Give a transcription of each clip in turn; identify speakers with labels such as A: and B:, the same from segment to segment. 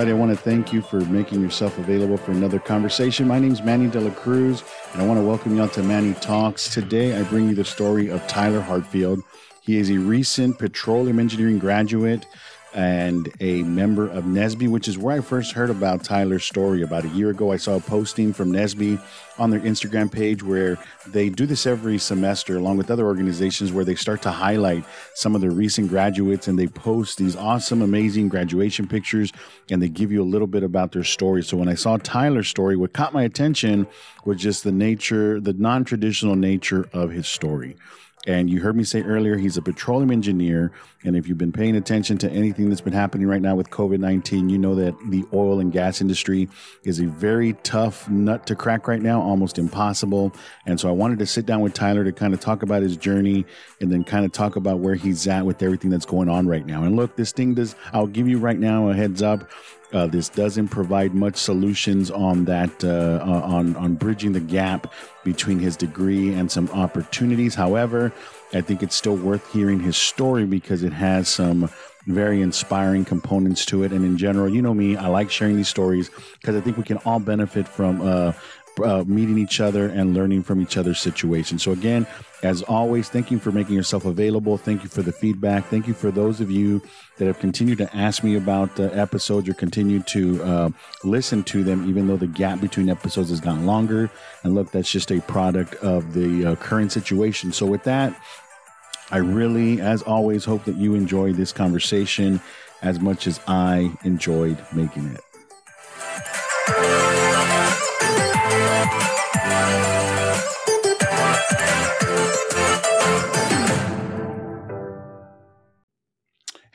A: Everybody, I want to thank you for making yourself available for another conversation. My name is Manny De La Cruz, and I want to welcome you all to Manny Talks. Today, I bring you the story of Tyler Hartfield. He is a recent petroleum engineering graduate and a member of NSBE, which is where I first heard about Tyler's story. About a year ago, I saw a posting from NSBE on their Instagram page where they do this every semester, along with other organizations, where they start to highlight some of the recent graduates and they post these awesome, amazing graduation pictures and they give you a little bit about their story. So when I saw Tyler's story, what caught my attention was just the nature, the non traditional nature of his story. And you heard me say earlier, he's a petroleum engineer. And if you've been paying attention to anything that's been happening right now with COVID 19, you know that the oil and gas industry is a very tough nut to crack right now, almost impossible. And so I wanted to sit down with Tyler to kind of talk about his journey and then kind of talk about where he's at with everything that's going on right now. And look, this thing does, I'll give you right now a heads up. Uh, this doesn't provide much solutions on that uh, on on bridging the gap between his degree and some opportunities. However, I think it's still worth hearing his story because it has some very inspiring components to it. And in general, you know me, I like sharing these stories because I think we can all benefit from uh, uh, meeting each other and learning from each other's situations. So, again, as always, thank you for making yourself available. Thank you for the feedback. Thank you for those of you that have continued to ask me about the episodes or continue to uh, listen to them, even though the gap between episodes has gotten longer. And look, that's just a product of the uh, current situation. So, with that, I really, as always, hope that you enjoy this conversation as much as I enjoyed making it.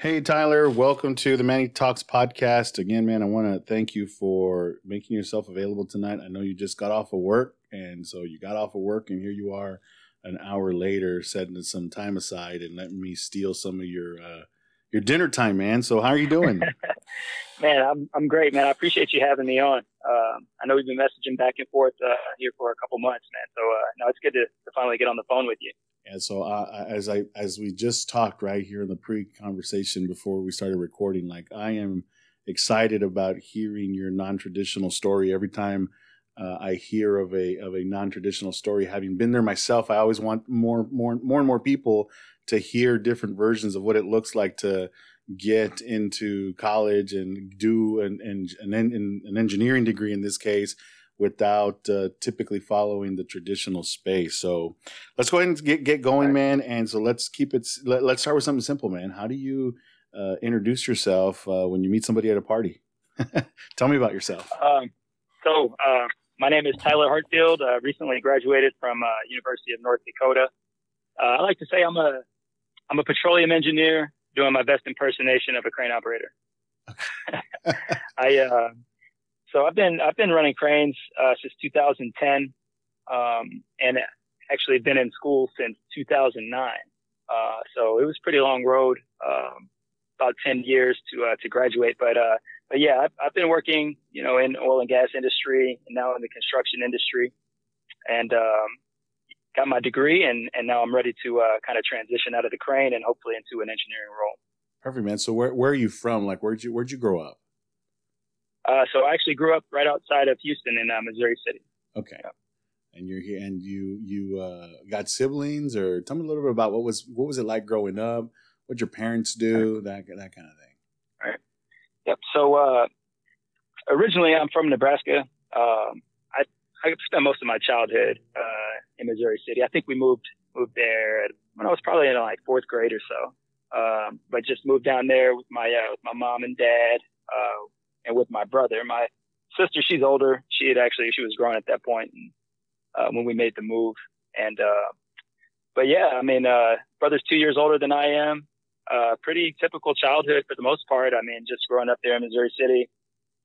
A: Hey, Tyler, welcome to the Manny Talks podcast. Again, man, I want to thank you for making yourself available tonight. I know you just got off of work, and so you got off of work, and here you are an hour later setting some time aside and letting me steal some of your uh, your dinner time, man. So how are you doing?
B: man, I'm I'm great, man. I appreciate you having me on. Um, I know we've been messaging back and forth uh, here for a couple months, man. So uh, no, it's good to, to finally get on the phone with you.
A: And so, uh, as I as we just talked right here in the pre-conversation before we started recording, like I am excited about hearing your non-traditional story. Every time uh, I hear of a of a non-traditional story, having been there myself, I always want more more more and more people to hear different versions of what it looks like to get into college and do an an, an, an engineering degree in this case without uh, typically following the traditional space. So let's go ahead and get get going, man. And so let's keep it. Let, us start with something simple, man. How do you uh, introduce yourself uh, when you meet somebody at a party? Tell me about yourself.
B: Um, so uh, my name is Tyler Hartfield. Uh, recently graduated from uh, University of North Dakota. I like to say I'm a I'm a petroleum engineer doing my best impersonation of a crane operator. I uh, so I've been I've been running cranes uh, since 2010, um, and actually been in school since 2009. Uh, so it was a pretty long road, um, about 10 years to uh, to graduate. But uh, but yeah, I've, I've, been working, you know, in oil and gas industry, and now in the construction industry, and um, got my degree, and and now I'm ready to uh, kind of transition out of the crane and hopefully into an engineering role.
A: Perfect, man. So where where are you from? Like, where'd you where'd you grow up?
B: Uh, so I actually grew up right outside of Houston in uh, Missouri City.
A: Okay. Yeah. And you're here, and you you uh, got siblings, or tell me a little bit about what was what was it like growing up? What your parents do, that that kind of thing.
B: All right. Yep. So uh, originally, I'm from Nebraska. Um, I I spent most of my childhood uh, in Missouri City. I think we moved moved there when I was probably in like fourth grade or so. Um, but just moved down there with my uh, with my mom and dad. Uh, and with my brother. My sister, she's older. She had actually she was grown at that point and, uh, when we made the move. And uh, but yeah, I mean, uh, brother's two years older than I am. Uh, pretty typical childhood for the most part. I mean, just growing up there in Missouri City,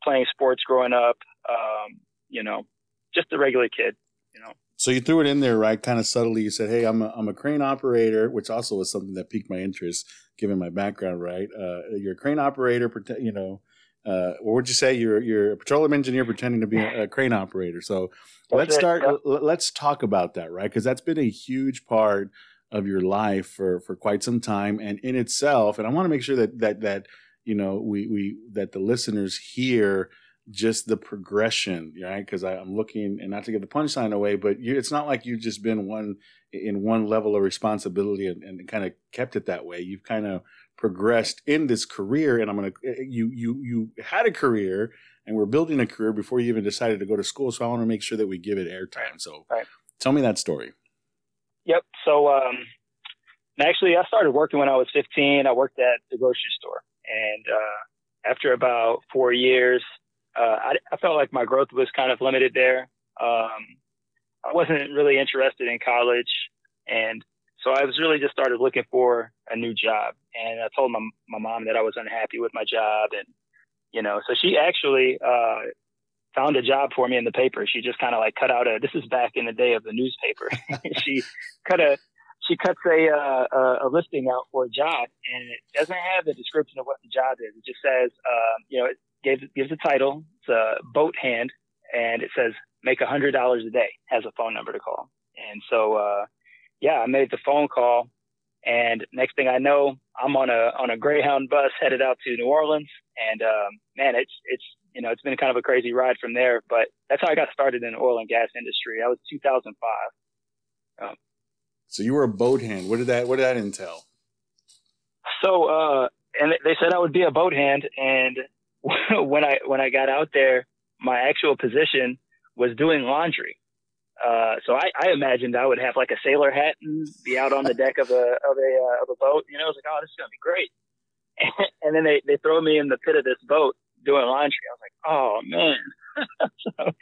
B: playing sports growing up. Um, you know, just a regular kid. You know.
A: So you threw it in there, right? Kind of subtly. You said, "Hey, I'm a, I'm a crane operator," which also was something that piqued my interest, given my background. Right? Uh, you're a crane operator. You know, uh, what would you say? You're you're a petroleum engineer pretending to be a, a crane operator. So that's let's start. Yep. Let's talk about that, right? Because that's been a huge part of your life for for quite some time, and in itself. And I want to make sure that that that you know we we that the listeners hear just the progression, right? Because I'm looking, and not to give the punchline away, but you, it's not like you've just been one in one level of responsibility and, and kind of kept it that way. You've kind of progressed in this career, and I'm gonna eh, you you you had a career, and we're building a career before you even decided to go to school. So I want to make sure that we give it airtime. So right. tell me that story.
B: Yep. So um, actually, I started working when I was 15. I worked at the grocery store, and uh, after about four years, uh, I, I, felt like my growth was kind of limited there. Um, I wasn't really interested in college, and so I was really just started looking for a new job. And I told my my mom that I was unhappy with my job, and you know, so she actually uh, found a job for me in the paper. She just kind of like cut out a. This is back in the day of the newspaper. she cut a she cuts a, uh, a listing out for a job, and it doesn't have the description of what the job is. It just says, um, you know, it gives gives a title. It's a boat hand, and it says make a hundred dollars a day. Has a phone number to call, and so uh, yeah, I made the phone call, and next thing I know, I'm on a on a Greyhound bus headed out to New Orleans, and um, man, it's it's you know it's been kind of a crazy ride from there. But that's how I got started in the oil and gas industry. That was 2005.
A: Um, so you were a boat hand. What did that What did that entail?
B: So, uh, and they said I would be a boat hand, and when I when I got out there, my actual position was doing laundry. Uh, so I, I imagined I would have like a sailor hat and be out on the deck of a of a uh, of a boat. You know, I was like, oh, this is gonna be great. And, then they they throw me in the pit of this boat doing laundry. I was like, oh man.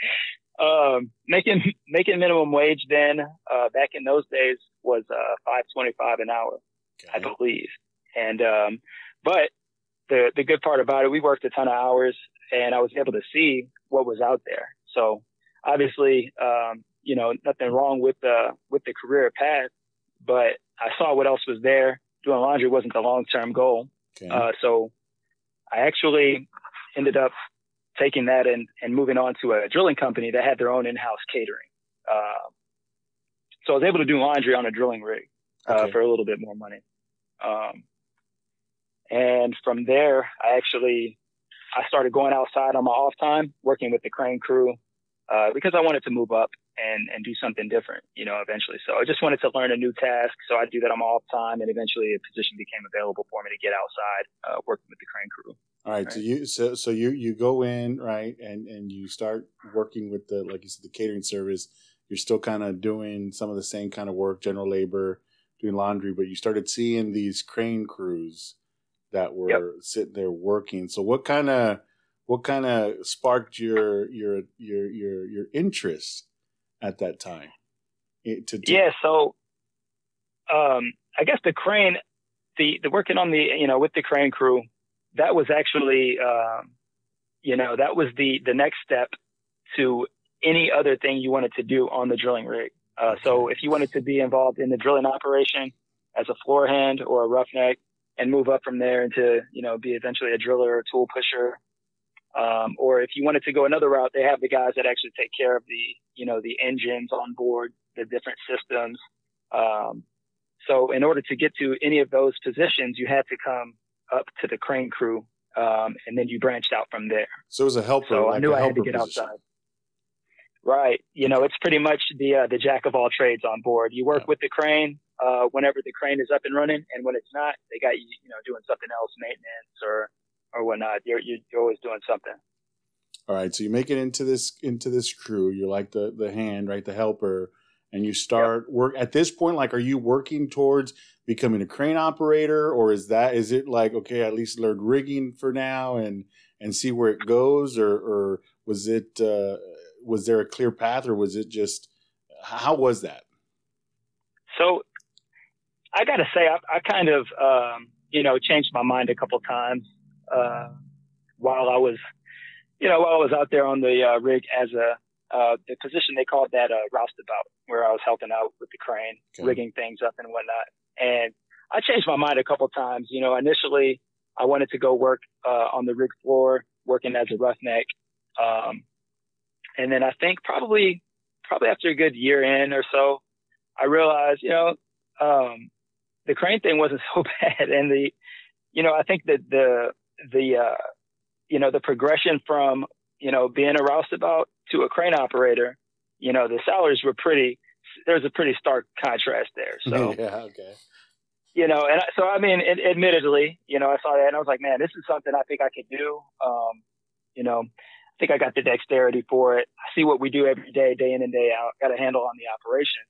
B: so um, making making minimum wage then uh, back in those days was uh, five twenty five an hour, okay. I believe. And um, but the the good part about it, we worked a ton of hours, and I was able to see what was out there. So obviously, um, you know, nothing wrong with the with the career path, but I saw what else was there. Doing laundry wasn't the long term goal, okay. uh, so I actually ended up taking that and, and moving on to a drilling company that had their own in-house catering. Uh, so I was able to do laundry on a drilling rig uh, okay. for a little bit more money. Um, and from there, I actually I started going outside on my off time, working with the crane crew, uh, because I wanted to move up and and do something different, you know, eventually. So I just wanted to learn a new task. So I do that on my off time, and eventually a position became available for me to get outside, uh, working with the crane crew.
A: All right, right, So you so so you you go in right, and and you start working with the like you said the catering service. You're still kind of doing some of the same kind of work, general labor, doing laundry, but you started seeing these crane crews that were yep. sitting there working. So what kind of what kind of sparked your your your your your interest at that time?
B: To, to yeah, so um, I guess the crane, the the working on the you know with the crane crew, that was actually um, you know that was the the next step to any other thing you wanted to do on the drilling rig. Uh, so if you wanted to be involved in the drilling operation as a floor hand or a roughneck, and move up from there into, you know, be eventually a driller or tool pusher. Um, or if you wanted to go another route, they have the guys that actually take care of the, you know, the engines on board, the different systems. Um, so in order to get to any of those positions, you had to come up to the crane crew, um, and then you branched out from there.
A: So it was a helper.
B: So
A: like
B: I knew I had to get position. outside. Right. You know, it's pretty much the uh, the jack of all trades on board. You work yeah. with the crane, uh, whenever the crane is up and running, and when it's not, they got you, you know, doing something else, maintenance or or whatnot. You're you're always doing something.
A: All right, so you make it into this into this crew. You're like the the hand, right, the helper, and you start yep. work at this point. Like, are you working towards becoming a crane operator, or is that is it like okay, at least learn rigging for now and and see where it goes, or or was it uh, was there a clear path, or was it just how was that?
B: So I got to say, I, I, kind of, um, you know, changed my mind a couple times uh, while I was, you know, while I was out there on the uh, rig as a uh, the position they called that uh, roustabout, where I was helping out with the crane, okay. rigging things up and whatnot. And I changed my mind a couple times. You know, initially I wanted to go work uh, on the rig floor, working as a roughneck. Um, and then I think probably probably after a good year in or so, I realized, you know, um, the crane thing wasn't so bad. And the, you know, I think that the, the uh, you know the progression from you know being a roustabout to a crane operator, you know the salaries were pretty. There's a pretty stark contrast there. So
A: yeah, okay.
B: You know, and so I mean, it, admittedly, you know, I saw that and I was like, man, this is something I think I could do. Um, you know, I think I got the dexterity for it. I see what we do every day, day in and day out. Got a handle on the operation.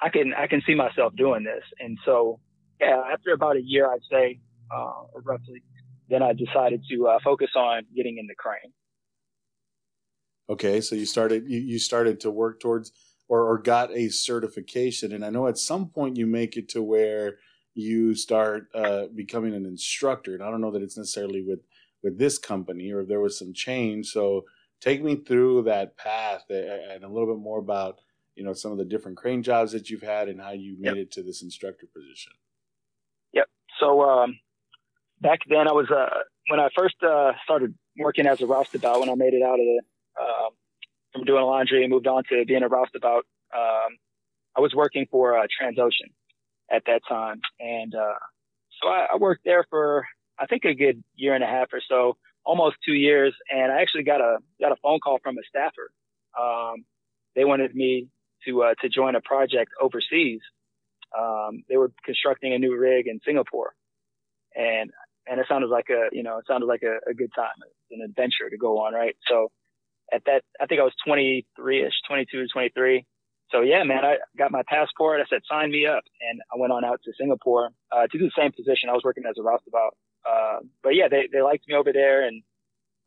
B: I can I can see myself doing this, and so yeah, after about a year, I'd say uh, roughly, then I decided to uh, focus on getting into crane.
A: Okay, so you started you, you started to work towards or, or got a certification, and I know at some point you make it to where you start uh, becoming an instructor, and I don't know that it's necessarily with with this company or if there was some change. So take me through that path and a little bit more about you know some of the different crane jobs that you've had and how you made yep. it to this instructor position.
B: Yep. So um, back then, I was uh, when I first uh, started working as a roustabout. When I made it out of the uh, from doing laundry and moved on to being a roustabout, um, I was working for uh, Transocean at that time, and uh, so I, I worked there for I think a good year and a half or so, almost two years. And I actually got a got a phone call from a staffer. Um, they wanted me to uh, to join a project overseas. Um, they were constructing a new rig in Singapore, and and it sounded like a you know it sounded like a, a good time, an adventure to go on, right? So at that, I think I was 23ish, 22 to 23. So yeah, man, I got my passport. I said, sign me up. And I went on out to Singapore, uh, to do the same position. I was working as a roustabout. Uh, but yeah, they, they liked me over there. And,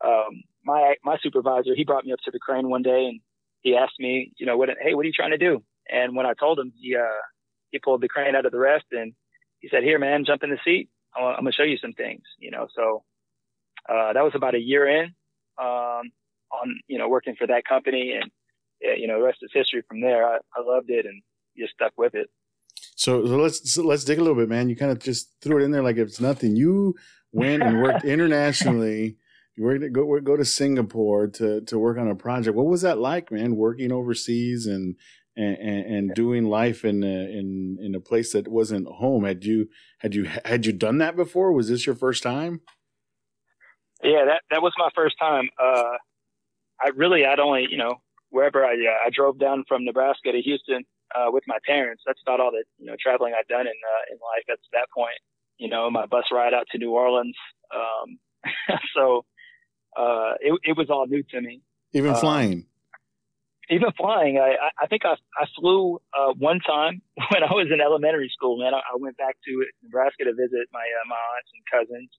B: um, my, my supervisor, he brought me up to the crane one day and he asked me, you know, what, hey, what are you trying to do? And when I told him, he, uh, he pulled the crane out of the rest and he said, here, man, jump in the seat. I'm, to show you some things, you know, so, uh, that was about a year in, um, on, you know, working for that company and, you know, the rest is history from there. I, I loved it and just stuck with it.
A: So, so let's so let's dig a little bit, man. You kind of just threw it in there like it's nothing. You went and worked internationally. You worked to go go to Singapore to to work on a project. What was that like, man? Working overseas and and, and doing life in a, in in a place that wasn't home. Had you had you had you done that before? Was this your first time?
B: Yeah, that that was my first time. Uh, I really I'd only you know wherever I uh, I drove down from Nebraska to Houston uh, with my parents. That's about all the you know traveling I've done in uh, in life at that point. You know, my bus ride out to New Orleans. Um, so uh, it it was all new to me.
A: Even um, flying.
B: Even flying, I I think I I flew uh, one time when I was in elementary school. Man, I, I went back to Nebraska to visit my uh, my aunts and cousins,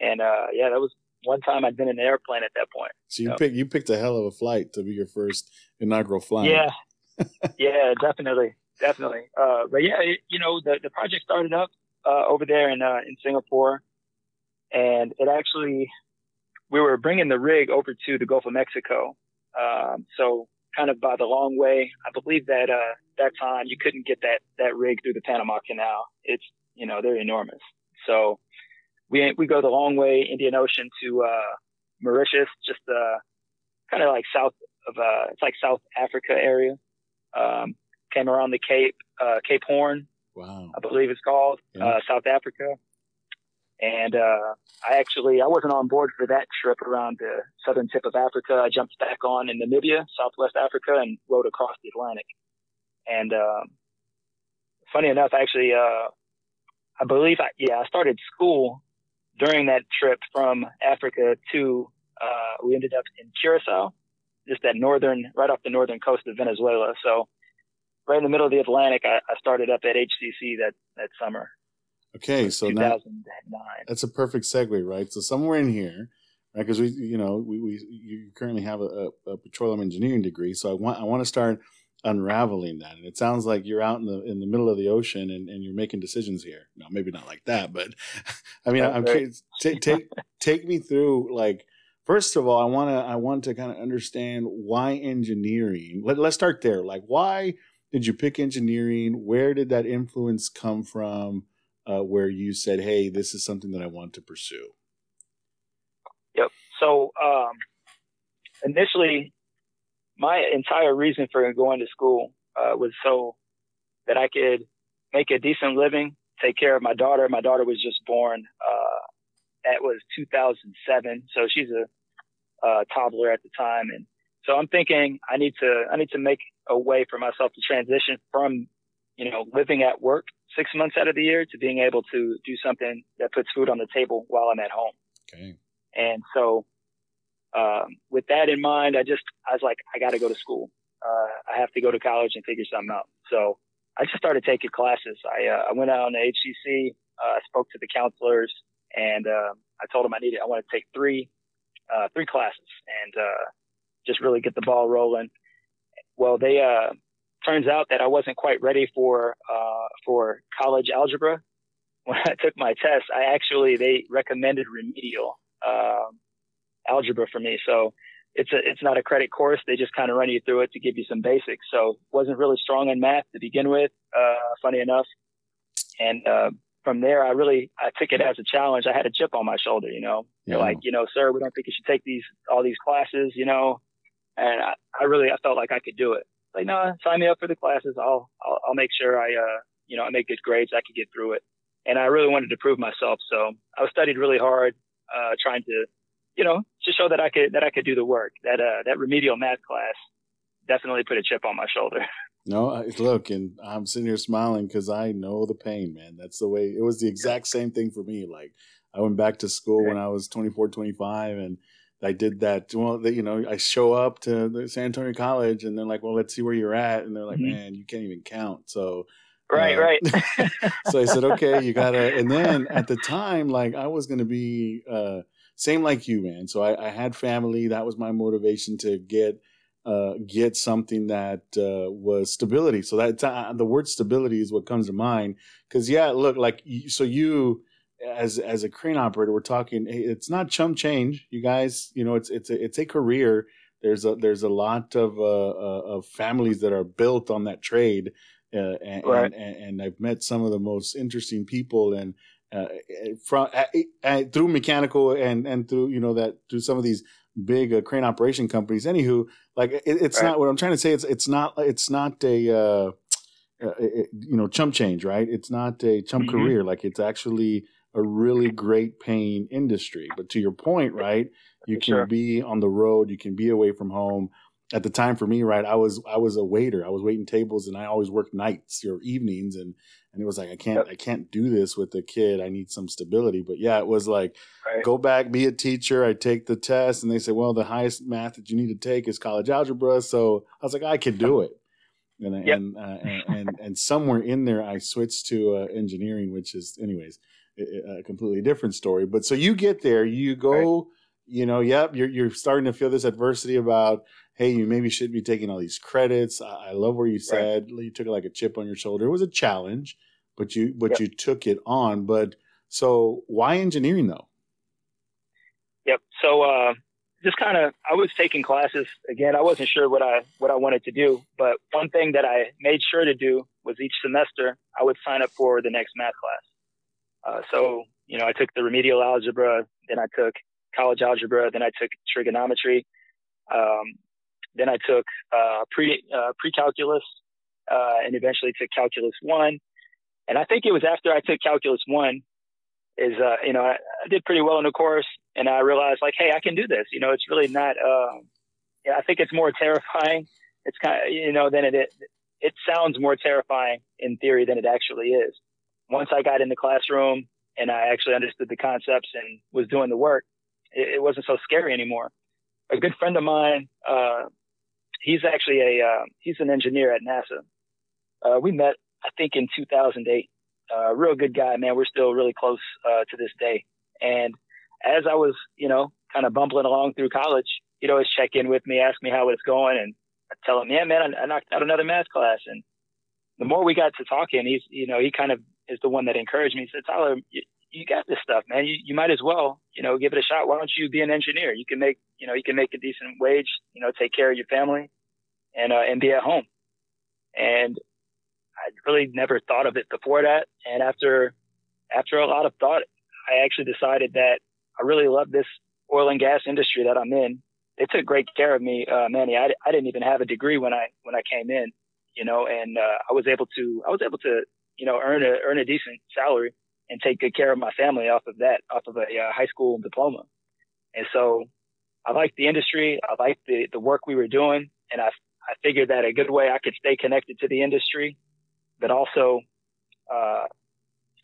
B: and uh, yeah, that was one time I'd been in an airplane at that point.
A: So you so. picked you picked a hell of a flight to be your first inaugural flight.
B: Yeah, yeah, definitely, definitely. Uh, but yeah, it, you know, the the project started up uh, over there in uh, in Singapore, and it actually we were bringing the rig over to the Gulf of Mexico. Um, so kind of by the long way, I believe that uh, that time you couldn't get that that rig through the Panama Canal. It's you know they're enormous. So we we go the long way, Indian Ocean to uh, Mauritius, just uh, kind of like south of uh, it's like South Africa area. Um, came around the Cape uh, Cape Horn,
A: wow,
B: I believe it's called yeah. uh, South Africa. And uh, I actually I wasn't on board for that trip around the southern tip of Africa. I jumped back on in Namibia, Southwest Africa, and rode across the Atlantic. And um, funny enough, actually, uh, I believe I, yeah I started school during that trip from Africa to, uh, we ended up in Curacao, just that northern, right off the northern coast of Venezuela. So right in the middle of the Atlantic, I, I started up at HCC that, that summer.
A: Okay. So now that's a perfect segue, right? So somewhere in here, right? Cause we, you know, we, we, you currently have a, a petroleum engineering degree. So I want, I want to start unraveling that. And it sounds like you're out in the in the middle of the ocean and, and you're making decisions here. No, maybe not like that, but I mean, I'm take take take me through like first of all, I want to I want to kind of understand why engineering. Let, let's start there. Like, why did you pick engineering? Where did that influence come from? Uh, where you said, "Hey, this is something that I want to pursue."
B: Yep. So um, initially, my entire reason for going to school uh, was so that I could make a decent living, take care of my daughter. My daughter was just born uh, that was 2007. So she's a, a toddler at the time. And so I'm thinking I need to, I need to make a way for myself to transition from, you know, living at work six months out of the year to being able to do something that puts food on the table while I'm at home.
A: Okay.
B: And so, um, with that in mind, I just, I was like, I got to go to school. Uh, I have to go to college and figure something out. So I just started taking classes. I, uh, I went out on the HCC, uh, I spoke to the counselors and, uh, I told them I needed, I want to take three, uh, three classes and, uh, just really get the ball rolling. Well, they, uh, turns out that I wasn't quite ready for, uh, for college algebra. When I took my test, I actually, they recommended remedial, um, algebra for me. So it's a, it's not a credit course. They just kind of run you through it to give you some basics. So wasn't really strong in math to begin with, uh, funny enough. And, uh, from there, I really, I took it as a challenge. I had a chip on my shoulder, you know, yeah. Like, you know, sir, we don't think you should take these, all these classes, you know, and I, I really, I felt like I could do it. Like, no, sign me up for the classes. I'll, I'll, I'll make sure I, uh, you know, I make good grades. I could get through it. And I really wanted to prove myself. So I studied really hard, uh, trying to, you know, to show that I could, that I could do the work. That, uh, that remedial math class definitely put a chip on my shoulder.
A: No, I, look, and I'm sitting here smiling because I know the pain, man. That's the way it was the exact same thing for me. Like, I went back to school when I was 24, 25, and I did that. Well, you know, I show up to the San Antonio College, and they're like, "Well, let's see where you're at," and they're like, mm-hmm. "Man, you can't even count." So,
B: right, uh, right.
A: so I said, "Okay, you gotta." And then at the time, like I was gonna be uh, same like you, man. So I, I had family. That was my motivation to get uh, get something that uh, was stability. So that uh, the word stability is what comes to mind. Because yeah, look, like so you as as a crane operator, we're talking. It's not chum change, you guys. You know, it's it's a, it's a career. There's a there's a lot of uh, uh of families that are built on that trade, uh, and, right. and, and I've met some of the most interesting people and. Uh, from uh, through mechanical and and through you know that through some of these big uh, crane operation companies. Anywho, like it, it's right. not what I'm trying to say. It's it's not it's not a uh, it, you know chump change, right? It's not a chump mm-hmm. career. Like it's actually a really great paying industry. But to your point, right? You can sure. be on the road, you can be away from home. At the time for me, right, I was I was a waiter. I was waiting tables and I always worked nights or evenings and and it was like I can't yep. I can't do this with a kid. I need some stability. But yeah, it was like right. go back, be a teacher. I take the test and they say, well, the highest math that you need to take is college algebra. So I was like, I can do it. And yep. and, uh, and, and and somewhere in there, I switched to uh, engineering, which is, anyways, a completely different story. But so you get there, you go, right. you know, yep, you're you're starting to feel this adversity about, hey, you maybe should be taking all these credits. I, I love where you said right. you took it like a chip on your shoulder. It was a challenge, but you but yep. you took it on. But so why engineering though?
B: Yep. So uh, just kind of, I was taking classes again. I wasn't sure what I what I wanted to do, but one thing that I made sure to do was each semester I would sign up for the next math class. Uh, so, you know, I took the remedial algebra, then I took college algebra, then I took trigonometry, um, then I took uh, pre uh, pre-calculus, uh, and eventually took calculus one. And I think it was after I took calculus one, is uh, you know I, I, did pretty well in the course, and I realized like, hey, I can do this. You know, it's really not. Um, yeah, I think it's more terrifying. It's kind of you know than it, it it sounds more terrifying in theory than it actually is once I got in the classroom and I actually understood the concepts and was doing the work, it, it wasn't so scary anymore. A good friend of mine, uh, he's actually a uh, he's an engineer at NASA. Uh, we met, I think, in 2008. Uh, real good guy, man. We're still really close uh, to this day. And as I was, you know, kind of bumbling along through college, he'd always check in with me, ask me how it's going, and I'd tell him, "Yeah, man, I, I knocked out another math class." And the more we got to talking, he's, you know, he kind of is the one that encouraged me. He said, Tyler, you, got this stuff, man. You, you might as well, you know, give it a shot. Why don't you be an engineer? You can make, you know, you can make a decent wage, you know, take care of your family and, uh, and be at home. And I really never thought of it before that. And after, after a lot of thought, I actually decided that I really love this oil and gas industry that I'm in. They took great care of me, uh, Manny. I, I didn't even have a degree when I, when I came in, you know, and, uh, I was able to, I was able to you know, earn a earn a decent salary and take good care of my family off of that, off of a uh, high school diploma. And so I liked the industry. I liked the, the work we were doing. And I, I figured that a good way I could stay connected to the industry, but also, uh,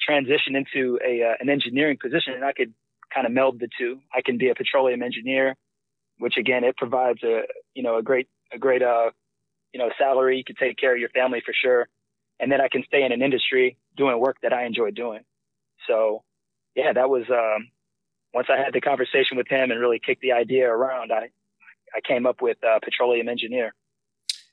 B: transition into a, uh, an engineering position and I could kind of meld the two. I can be a petroleum engineer, which again, it provides a, you know, a great, a great, uh, you know, salary. You can take care of your family for sure. And then I can stay in an industry doing work that I enjoy doing. So yeah, that was, um, once I had the conversation with him and really kicked the idea around, I, I came up with uh, petroleum engineer.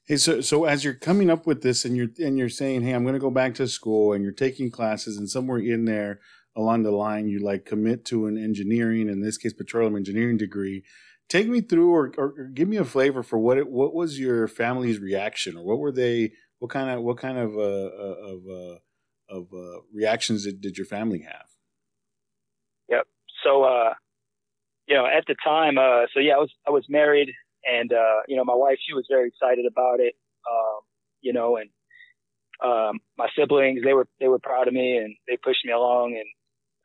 A: Hey, so so as you're coming up with this, and you're and you're saying, "Hey, I'm going to go back to school," and you're taking classes, and somewhere in there along the line, you like commit to an engineering, in this case, petroleum engineering degree. Take me through, or, or give me a flavor for what it, what was your family's reaction, or what were they? What kind of what kind of uh, uh of uh, of uh, reactions did, did your family have?
B: Yep. So, uh, you know, at the time, uh, so yeah, I was I was married, and uh, you know, my wife she was very excited about it. Um, you know, and um, my siblings they were they were proud of me and they pushed me along. And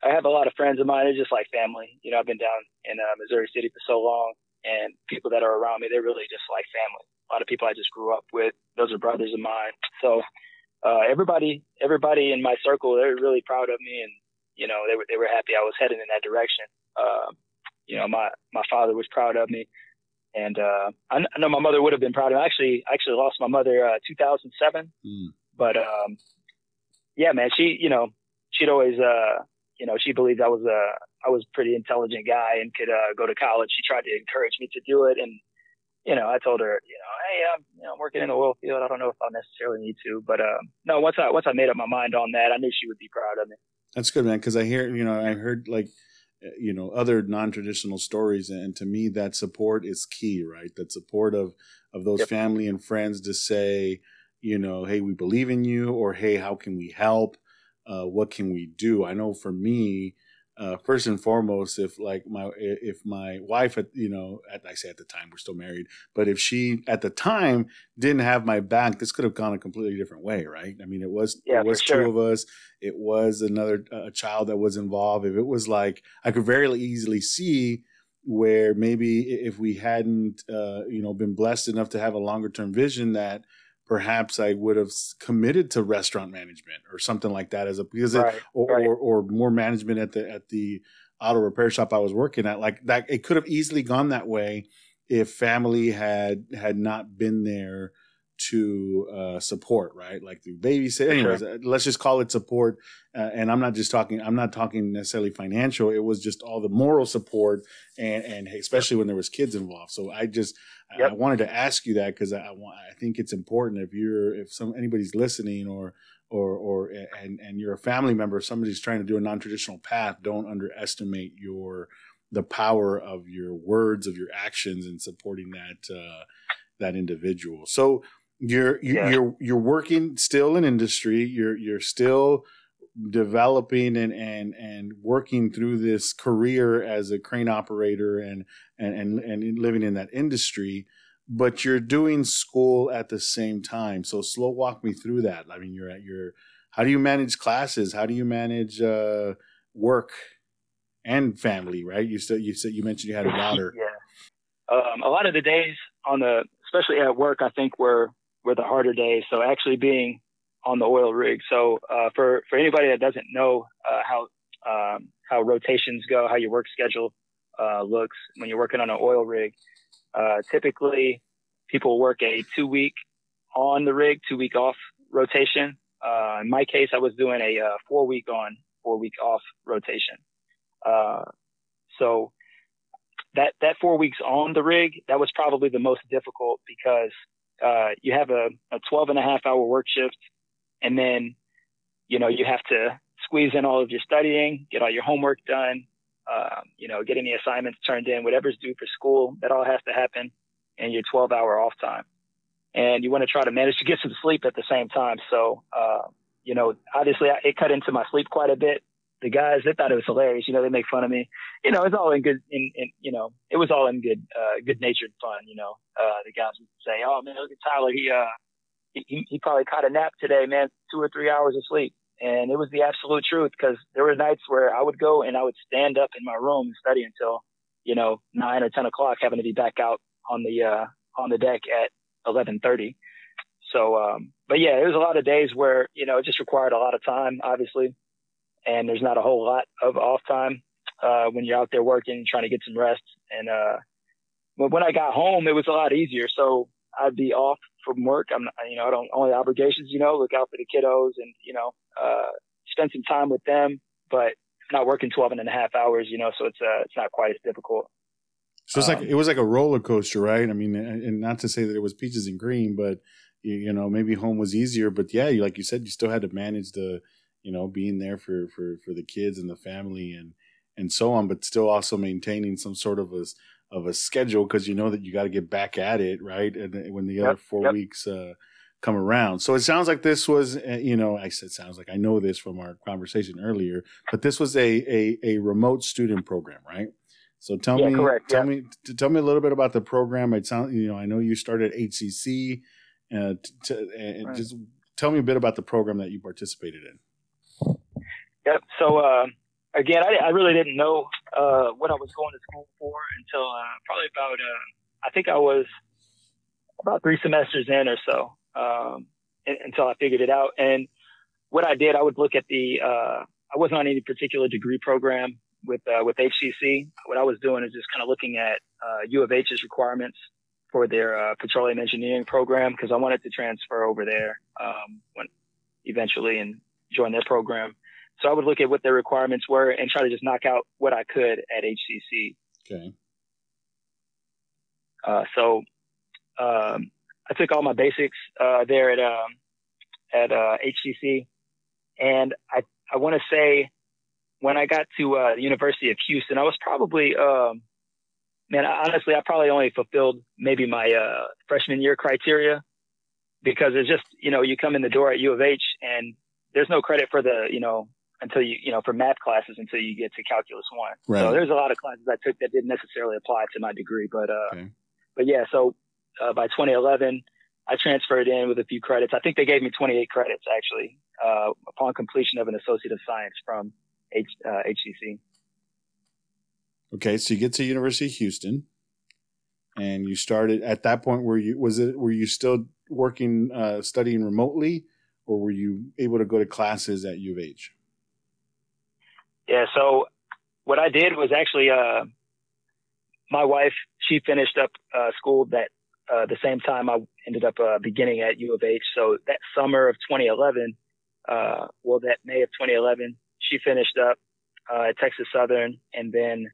B: I have a lot of friends of mine. They're just like family. You know, I've been down in uh, Missouri City for so long, and people that are around me, they're really just like family. A lot of people I just grew up with. Those are brothers of mine. So uh, everybody, everybody in my circle, they're really proud of me, and you know, they were they were happy I was heading in that direction. Uh, you know, my my father was proud of me, and uh, I, I know my mother would have been proud of me. I actually I actually lost my mother uh, 2007, mm. but um, yeah, man, she you know she'd always uh, you know she believed I was a I was a pretty intelligent guy and could uh, go to college. She tried to encourage me to do it, and you know, I told her, you know, hey, I'm, you know, working in the oil field. I don't know if I'll necessarily need to, but um, no. Once I once I made up my mind on that, I knew she would be proud of me.
A: That's good, man. Because I hear, you know, I heard like, uh, you know, other non-traditional stories, and to me, that support is key, right? That support of of those yep. family and friends to say, you know, hey, we believe in you, or hey, how can we help? Uh, what can we do? I know for me, uh, first and foremost, if like my if my wife at you know at, I say at the time we're still married, but if she at the time didn't have my back, this could have gone a completely different way, right? I mean, it was yeah, it was two of us, it was another a child that was involved. If it was like I could very easily see where maybe if we hadn't uh, you know been blessed enough to have a longer term vision that perhaps I would have committed to restaurant management or something like that as a because right, it, or, right. or, or more management at the at the auto repair shop I was working at like that it could have easily gone that way if family had had not been there to uh, support, right? Like the babysit. Anyways, sure. Uh, let's just call it support. Uh, and I'm not just talking. I'm not talking necessarily financial. It was just all the moral support, and and especially when there was kids involved. So I just yep. I wanted to ask you that because I, I want. I think it's important if you're if some anybody's listening or or or and and you're a family member, somebody's trying to do a non traditional path. Don't underestimate your the power of your words, of your actions, in supporting that. Uh, that individual. So you're you, yeah. you're you're working still in industry. You're you're still developing and and and working through this career as a crane operator and and and, and living in that industry but you're doing school at the same time. So slow walk me through that. I mean you're at your how do you manage classes? How do you manage uh, work and family right? You said you said you mentioned you had a daughter.
B: Yeah um, a lot of the days on the especially at work i think were were the harder days. So actually being on the oil rig. So uh, for for anybody that doesn't know uh, how um, how rotations go, how your work schedule uh, looks when you're working on an oil rig, uh, typically people work a two week on the rig, two week off rotation. Uh, in my case, I was doing a uh, four week on, four week off rotation. so that that four weeks on the rig, that was probably the most difficult because uh, you have a, a 12 and a half hour work shift and then, you know, you have to squeeze in all of your studying, get all your homework done, um, you know, get any assignments turned in, whatever's due for school, that all has to happen in your 12 hour off time. And you want to try to manage to get some sleep at the same time. So, uh, you know, obviously it cut into my sleep quite a bit the guys they thought it was hilarious. You know, they make fun of me. You know, it's all in good in, in you know, it was all in good uh good natured fun, you know. Uh the guys would say, Oh man, look at Tyler, he uh he, he probably caught a nap today, man, two or three hours of sleep. And it was the absolute truth because there were nights where I would go and I would stand up in my room and study until, you know, nine or 10 o'clock, having to be back out on the, uh, on the deck at 1130. So, um, but yeah, it was a lot of days where, you know, it just required a lot of time, obviously. And there's not a whole lot of off time, uh, when you're out there working, trying to get some rest. And, uh, but when I got home, it was a lot easier. So I'd be off from work. I'm, you know, I don't only obligations, you know, look out for the kiddos and, you know, uh, spend some time with them, but not working 12 and a half hours, you know, so it's, uh, it's not quite as difficult.
A: So it's um, like, it was like a roller coaster, right? I mean, and not to say that it was peaches and cream, but you, you know, maybe home was easier, but yeah, you, like you said, you still had to manage the, you know, being there for, for, for the kids and the family and, and so on, but still also maintaining some sort of a, of a schedule because you know that you got to get back at it, right? And when the yep, other four yep. weeks uh, come around, so it sounds like this was, uh, you know, I said sounds like I know this from our conversation earlier, but this was a a, a remote student program, right? So tell
B: yeah,
A: me,
B: correct,
A: tell yeah. me, tell me a little bit about the program. It sounds, you know, I know you started HCC, uh, to, and right. just tell me a bit about the program that you participated in.
B: Yep. So. Uh, again, I, I really didn't know uh, what I was going to school for until uh, probably about uh, I think I was about three semesters in or so um, until I figured it out. And what I did, I would look at the uh, I wasn't on any particular degree program with uh, with HCC. What I was doing is just kind of looking at U of H's requirements for their petroleum engineering program because I wanted to transfer over there um, when eventually and join their program. So I would look at what their requirements were and try to just knock out what I could at HCC.
A: Okay.
B: Uh, so um, I took all my basics uh, there at um, at uh, HCC, and I I want to say when I got to uh, the University of Houston, I was probably um, man honestly I probably only fulfilled maybe my uh, freshman year criteria because it's just you know you come in the door at U of H and there's no credit for the you know until you, you know, for math classes until you get to calculus one. Right. So there's a lot of classes I took that didn't necessarily apply to my degree, but, uh, okay. but yeah, so, uh, by 2011, I transferred in with a few credits. I think they gave me 28 credits actually, uh, upon completion of an Associate of Science from H, uh, HCC.
A: Okay. So you get to University of Houston and you started at that point where you, was it, were you still working, uh, studying remotely or were you able to go to classes at U of H?
B: Yeah. So what I did was actually, uh, my wife, she finished up, uh, school that, uh, the same time I ended up, uh, beginning at U of H. So that summer of 2011, uh, well, that May of 2011, she finished up, uh, at Texas Southern and then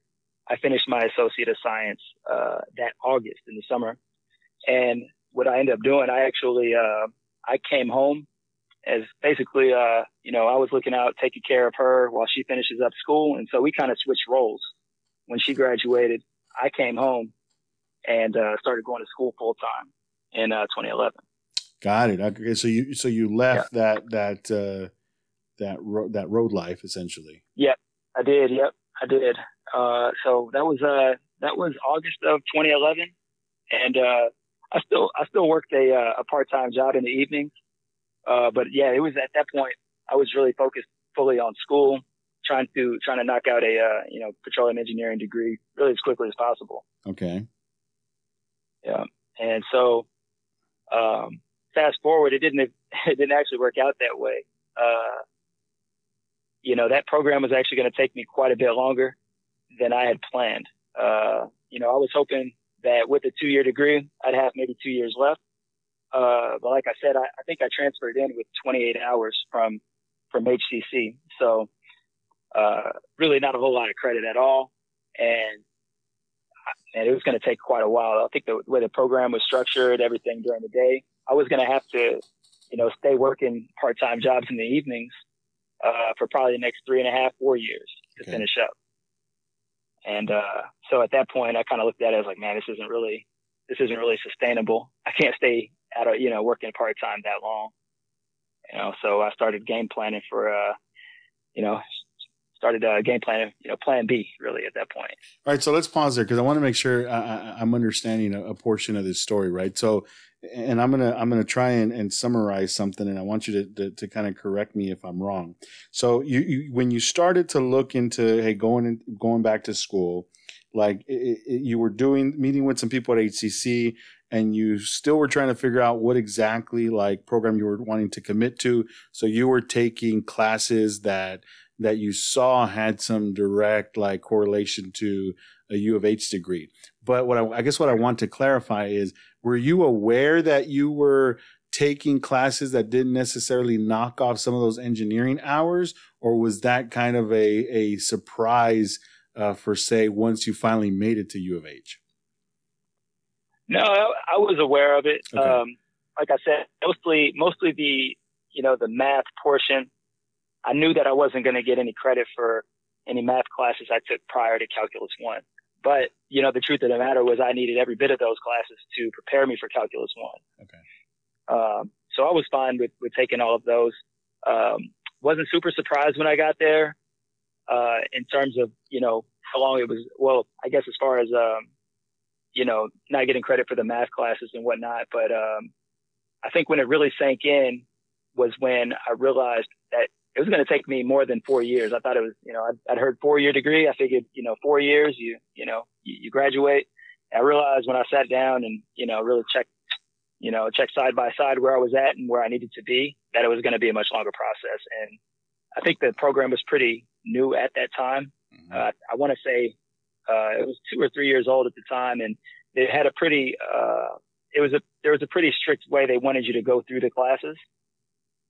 B: I finished my associate of science, uh, that August in the summer. And what I ended up doing, I actually, uh, I came home as basically, uh, you know, I was looking out, taking care of her while she finishes up school. And so we kind of switched roles. When she graduated, I came home and, uh, started going to school full time in, uh, 2011.
A: Got it. Okay. So you, so you left yeah. that, that, uh, that road, that road life essentially.
B: Yep. I did. Yep. I did. Uh, so that was, uh, that was August of 2011. And, uh, I still, I still worked a, uh, a part-time job in the evenings. Uh, but yeah, it was at that point I was really focused fully on school, trying to trying to knock out a uh, you know petroleum engineering degree really as quickly as possible.
A: Okay.
B: Yeah, and so um, fast forward, it didn't it didn't actually work out that way. Uh, you know that program was actually going to take me quite a bit longer than I had planned. Uh, you know, I was hoping that with a two year degree, I'd have maybe two years left. Uh, but like I said, I, I think I transferred in with 28 hours from, from HCC. So, uh, really not a whole lot of credit at all. And, and it was going to take quite a while. I think the way the program was structured, everything during the day, I was going to have to, you know, stay working part-time jobs in the evenings, uh, for probably the next three and a half, four years to okay. finish up. And, uh, so at that point, I kind of looked at it as like, man, this isn't really, this isn't really sustainable. I can't stay at a, you know, working part time that long. You know, so I started game planning for, uh, you know, started uh, game planning, you know, plan B really at that point.
A: All right. So let's pause there because I want to make sure I, am understanding a, a, portion of this story, right? So and I'm gonna I'm gonna try and, and summarize something, and I want you to, to, to kind of correct me if I'm wrong. So you, you when you started to look into hey going in, going back to school, like it, it, you were doing meeting with some people at HCC, and you still were trying to figure out what exactly like program you were wanting to commit to. So you were taking classes that that you saw had some direct like correlation to a U of H degree. But what I, I guess what I want to clarify is, were you aware that you were taking classes that didn't necessarily knock off some of those engineering hours, or was that kind of a a surprise uh, for say once you finally made it to U of H?
B: No, I, I was aware of it. Okay. Um, like I said, mostly mostly the you know the math portion. I knew that I wasn't going to get any credit for any math classes I took prior to Calculus One. But, you know, the truth of the matter was I needed every bit of those classes to prepare me for Calculus 1.
A: Okay.
B: Um, so I was fine with, with taking all of those. Um, wasn't super surprised when I got there, uh, in terms of, you know, how long it was. Well, I guess as far as, um, you know, not getting credit for the math classes and whatnot. But, um, I think when it really sank in was when I realized that it was going to take me more than four years. I thought it was, you know, I'd, I'd heard four year degree. I figured, you know, four years, you, you know, you, you graduate. I realized when I sat down and, you know, really checked, you know, checked side by side where I was at and where I needed to be, that it was going to be a much longer process. And I think the program was pretty new at that time. Mm-hmm. Uh, I want to say, uh, it was two or three years old at the time and they had a pretty, uh, it was a, there was a pretty strict way they wanted you to go through the classes.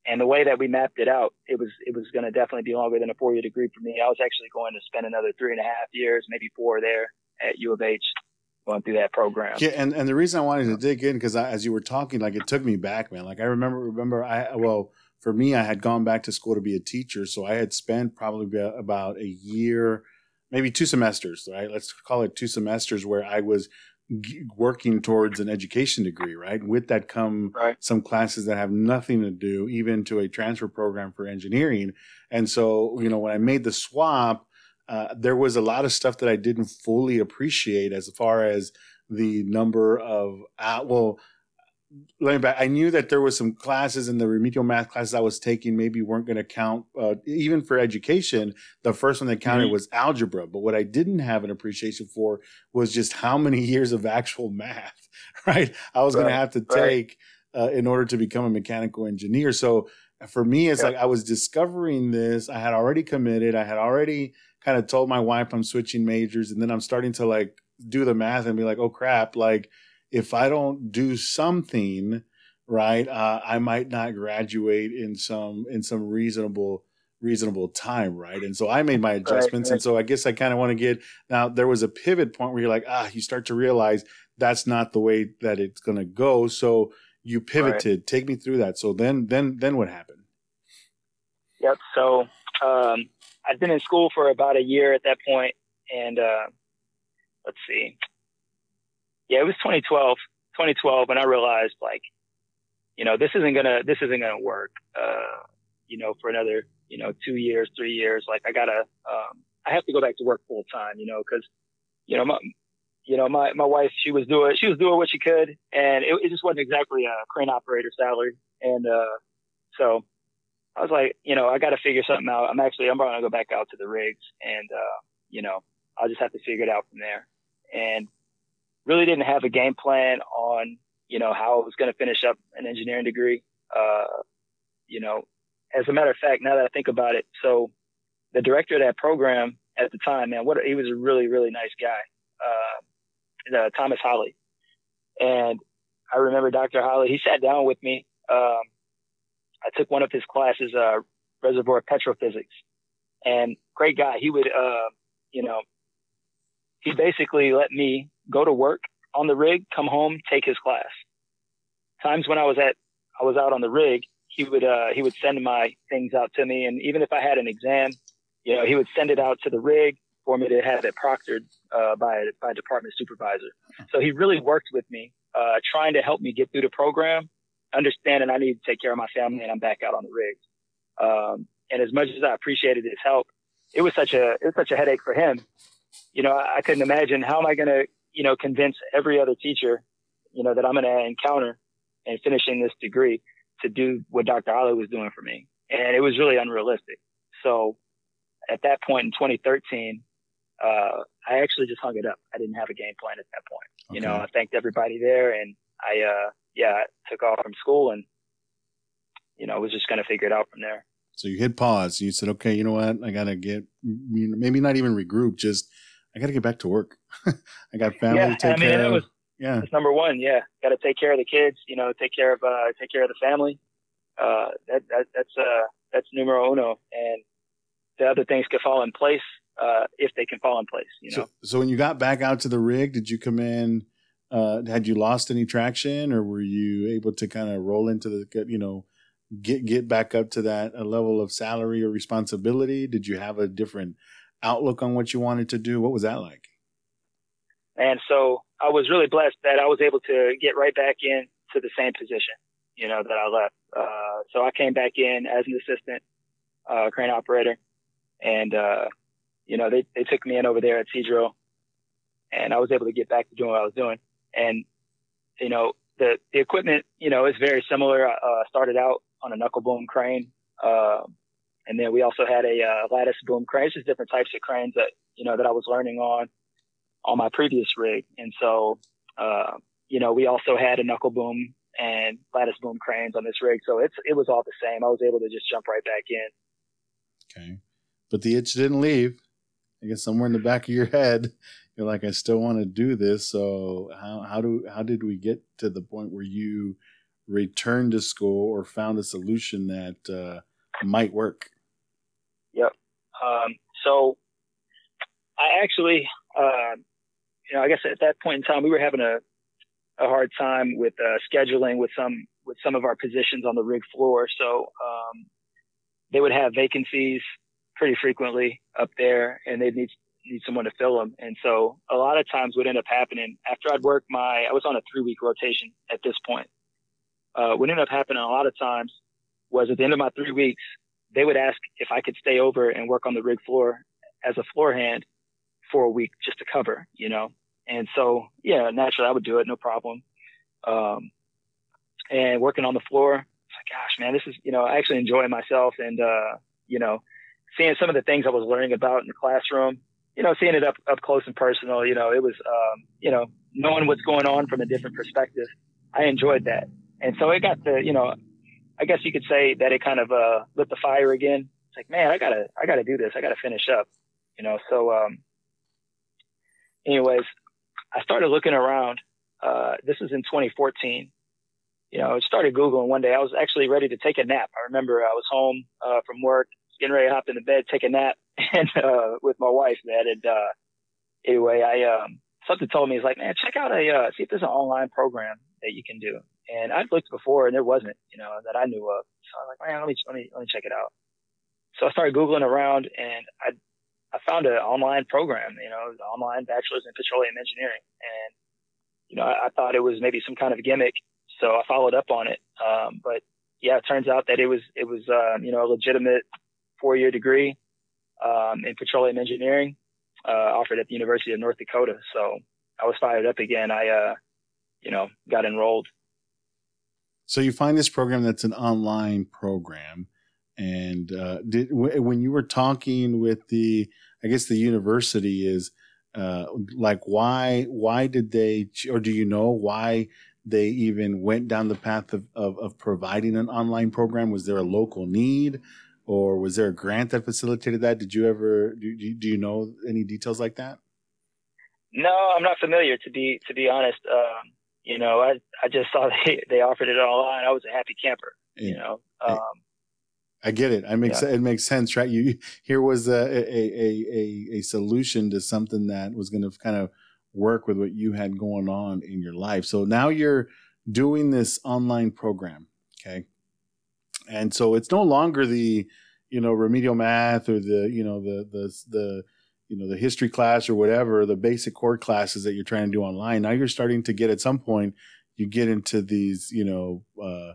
B: And the way that we mapped it out, it was it was going to definitely be longer than a four year degree for me. I was actually going to spend another three and a half years, maybe four there at U of H, going through that program.
A: Yeah, and, and the reason I wanted to dig in because as you were talking, like it took me back, man. Like I remember remember I well for me, I had gone back to school to be a teacher, so I had spent probably about a year, maybe two semesters, right? Let's call it two semesters where I was working towards an education degree, right? With that come
B: right.
A: some classes that have nothing to do even to a transfer program for engineering. And so, you know, when I made the swap, uh, there was a lot of stuff that I didn't fully appreciate as far as the number of, uh, well, let me back. I knew that there was some classes in the remedial math classes I was taking maybe weren't going to count, uh, even for education. The first one that counted mm-hmm. was algebra, but what I didn't have an appreciation for was just how many years of actual math, right? I was right. going to have to take right. uh, in order to become a mechanical engineer. So for me, it's yep. like I was discovering this. I had already committed. I had already kind of told my wife I'm switching majors, and then I'm starting to like do the math and be like, oh crap, like if I don't do something right, uh, I might not graduate in some in some reasonable reasonable time, right? And so I made my adjustments, right, right. and so I guess I kind of want to get now. There was a pivot point where you're like, ah, you start to realize that's not the way that it's going to go. So you pivoted. Right. Take me through that. So then, then, then what happened?
B: Yep. So um, I've been in school for about a year at that point, and uh, let's see, yeah, it was 2012, 2012 when I realized like, you know, this isn't gonna, this isn't gonna work, uh, you know, for another, you know, two years, three years. Like I gotta, um, I have to go back to work full time, you know, cause, you know, my, you know, my, my wife, she was doing, she was doing what she could and it, it just wasn't exactly a crane operator salary. And, uh, so I was like, you know, I got to figure something out. I'm actually, I'm to go back out to the rigs and, uh, you know, I'll just have to figure it out from there. And really didn't have a game plan on, you know, how I was going to finish up an engineering degree. Uh, you know, as a matter of fact, now that I think about it, so the director of that program at the time, man, what he was a really, really nice guy, uh, uh, Thomas Holley. And I remember Dr. Holley, he sat down with me. Um, I took one of his classes, uh, reservoir petrophysics and great guy. He would, uh, you know, he basically let me go to work on the rig, come home, take his class. Times when I was at, I was out on the rig, he would, uh, he would send my things out to me. And even if I had an exam, you know, he would send it out to the rig for me to have it proctored, uh, by, by a department supervisor. So he really worked with me, uh, trying to help me get through the program, understanding I need to take care of my family and I'm back out on the rig. Um, and as much as I appreciated his help, it was such a, it was such a headache for him. You know, I couldn't imagine how am I going to you know, convince every other teacher, you know, that I'm going to encounter and finishing this degree to do what Dr. Holley was doing for me. And it was really unrealistic. So at that point in 2013, uh, I actually just hung it up. I didn't have a game plan at that point. Okay. You know, I thanked everybody there and I, uh, yeah, I took off from school and, you know, I was just going to figure it out from there.
A: So you hit pause and you said, okay, you know what? I got to get, maybe not even regroup, just, I got to get back to work. I got family yeah, to take I mean, care of. Was,
B: yeah. That's number one. Yeah. Got to take care of the kids, you know, take care of, uh, take care of the family. Uh, that, that, that's, uh, that's numero uno. And the other things could fall in place, uh, if they can fall in place, you know?
A: So, so when you got back out to the rig, did you come in, uh, had you lost any traction or were you able to kind of roll into the, you know, get, get back up to that a level of salary or responsibility? Did you have a different outlook on what you wanted to do? What was that like?
B: And so I was really blessed that I was able to get right back in to the same position, you know, that I left. Uh, so I came back in as an assistant, uh, crane operator and, uh, you know, they, they took me in over there at Seadrill and I was able to get back to doing what I was doing. And, you know, the, the equipment, you know, is very similar. I uh, started out on a knuckle boom crane. And then we also had a uh, lattice boom crane. Just different types of cranes that, you know, that I was learning on on my previous rig. And so, uh, you know, we also had a knuckle boom and lattice boom cranes on this rig. So it's, it was all the same. I was able to just jump right back in.
A: Okay. But the itch didn't leave. I guess somewhere in the back of your head, you're like, I still want to do this. So how, how do, how did we get to the point where you returned to school or found a solution that, uh, might work?
B: Um, so I actually, uh, you know, I guess at that point in time, we were having a, a hard time with uh, scheduling with some with some of our positions on the rig floor. So um, they would have vacancies pretty frequently up there, and they'd need need someone to fill them. And so a lot of times, what ended up happening after I'd worked my, I was on a three week rotation at this point. Uh, what ended up happening a lot of times was at the end of my three weeks, they would ask if I could stay over and work on the rig floor as a floor hand for a week just to cover, you know. And so, yeah, naturally I would do it, no problem. Um, and working on the floor, like, gosh, man, this is, you know, I actually enjoy myself and, uh, you know, seeing some of the things I was learning about in the classroom, you know, seeing it up, up close and personal, you know, it was, um, you know, knowing what's going on from a different perspective. I enjoyed that. And so it got to, you know, I guess you could say that it kind of, uh, lit the fire again. It's like, man, I gotta, I gotta do this. I gotta finish up, you know, so, um, anyways, I started looking around. Uh, this was in 2014. You know, I started Googling one day. I was actually ready to take a nap. I remember I was home, uh, from work, getting ready to hop in the bed, take a nap and, uh, with my wife, man. And, uh, anyway, I, um, something told me, it's like, man, check out a, uh, see if there's an online program that you can do. And I'd looked before and there wasn't, you know, that I knew of. So I was like, man, let me, let me, let me check it out. So I started Googling around and I I found an online program, you know, online bachelor's in petroleum engineering. And, you know, I, I, thought it was maybe some kind of gimmick. So I followed up on it. Um, but yeah, it turns out that it was, it was, um, you know, a legitimate four year degree, um, in petroleum engineering, uh, offered at the University of North Dakota. So I was fired up again. I, uh, you know, got enrolled.
A: So you find this program that's an online program and uh, did when you were talking with the, I guess the university is uh, like why why did they or do you know why they even went down the path of, of, of providing an online program? Was there a local need? or was there a grant that facilitated that? Did you ever do, do you know any details like that?
B: No, I'm not familiar to be to be honest. Um, you know, I I just saw they they offered it online. I was a happy camper. You know, um,
A: I get it. I makes yeah. it makes sense, right? You here was a a a a, a solution to something that was going to kind of work with what you had going on in your life. So now you're doing this online program, okay? And so it's no longer the you know remedial math or the you know the the the you know the history class or whatever the basic core classes that you're trying to do online. Now you're starting to get at some point you get into these you know. Uh,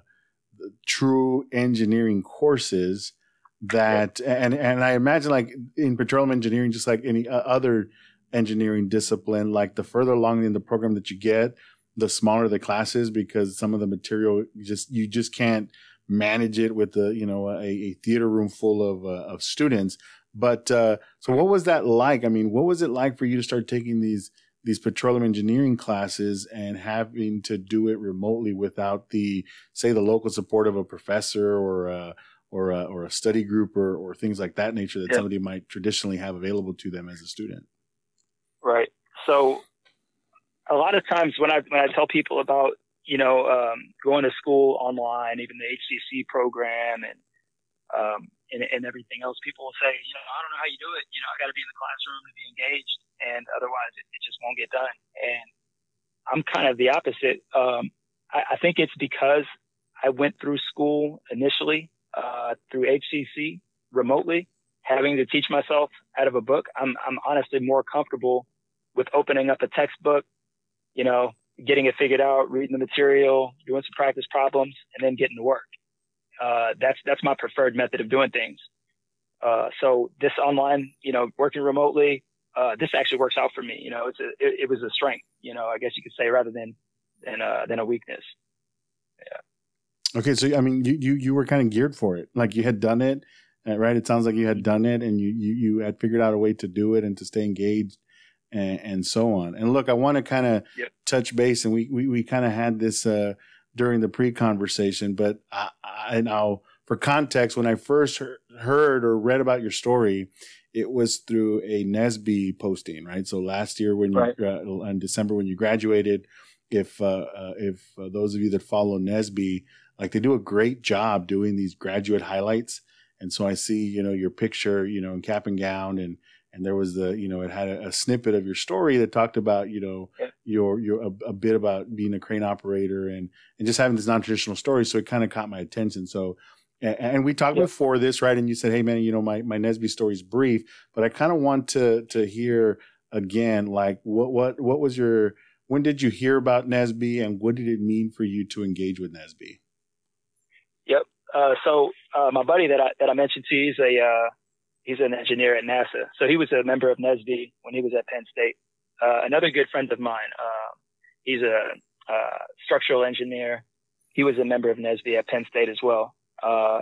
A: true engineering courses that and and I imagine like in petroleum engineering, just like any other engineering discipline, like the further along in the program that you get, the smaller the classes because some of the material just you just can't manage it with the you know a, a theater room full of uh, of students. But uh, so, what was that like? I mean, what was it like for you to start taking these these petroleum engineering classes and having to do it remotely without the say the local support of a professor or a, or a, or a study group or, or things like that nature that somebody might traditionally have available to them as a student?
B: Right. So a lot of times when I when I tell people about you know um, going to school online, even the HCC program and um, and, and everything else, people will say, you know, I don't know how you do it. You know, I got to be in the classroom to be engaged, and otherwise it, it just won't get done. And I'm kind of the opposite. Um, I, I think it's because I went through school initially uh, through HCC remotely, having to teach myself out of a book. I'm I'm honestly more comfortable with opening up a textbook, you know, getting it figured out, reading the material, doing some practice problems, and then getting to work. Uh, that's that's my preferred method of doing things. Uh, so this online, you know, working remotely, uh, this actually works out for me. You know, it's a, it, it, was a strength. You know, I guess you could say rather than than uh, than a weakness.
A: Yeah. Okay, so I mean, you you you were kind of geared for it. Like you had done it, uh, right? It sounds like you had done it, and you you you had figured out a way to do it and to stay engaged and, and so on. And look, I want to kind of yep. touch base, and we we, we kind of had this uh, during the pre-conversation, but I, I now for context, when I first heard or read about your story, it was through a NSBE posting, right? So last year, when right. you uh, in December when you graduated, if uh, uh, if uh, those of you that follow NSBE, like they do a great job doing these graduate highlights, and so I see you know your picture, you know, in cap and gown, and and there was the you know it had a, a snippet of your story that talked about you know yeah. your your a, a, bit about being a crane operator and and just having this non-traditional story so it kind of caught my attention so and, and we talked yeah. before this right and you said hey man you know my my story is brief but I kind of want to to hear again like what what what was your when did you hear about NSBE and what did it mean for you to engage with NSBE
B: yep uh, so uh, my buddy that I that I mentioned to you is a uh, he's an engineer at NASA. So he was a member of NSBE when he was at Penn State. Uh, another good friend of mine, uh, he's a uh, structural engineer. He was a member of NSBE at Penn State as well. Uh,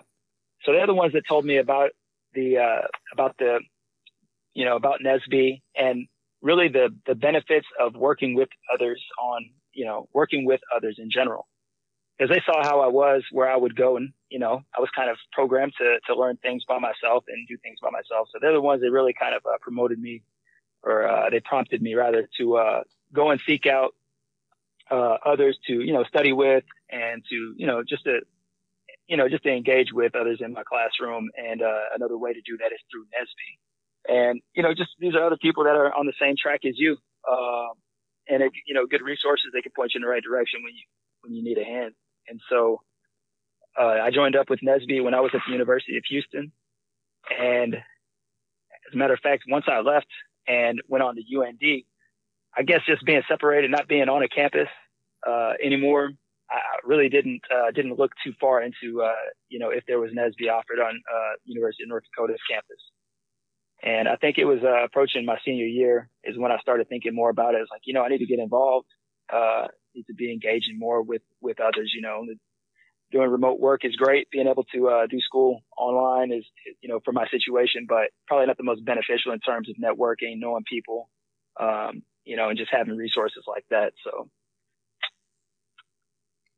B: so they're the ones that told me about the uh, about the you know about NSBE and really the the benefits of working with others on you know working with others in general because they saw how I was, where I would go, and you know, I was kind of programmed to to learn things by myself and do things by myself. So they're the ones that really kind of uh, promoted me, or uh, they prompted me rather to uh, go and seek out uh, others to you know study with and to you know just to you know just to engage with others in my classroom. And uh, another way to do that is through NSBE. And you know, just these are other people that are on the same track as you, uh, and it, you know, good resources. They can point you in the right direction when you when you need a hand. And so uh, I joined up with NSBE when I was at the University of Houston. And as a matter of fact, once I left and went on to UND, I guess just being separated, not being on a campus uh, anymore, I really didn't uh, didn't look too far into uh, you know if there was NSBE offered on uh, University of North Dakota's campus. And I think it was uh, approaching my senior year is when I started thinking more about it. It's like you know I need to get involved. Need to be engaging more with with others. You know, doing remote work is great. Being able to uh, do school online is, you know, for my situation, but probably not the most beneficial in terms of networking, knowing people, um, you know, and just having resources like that. So.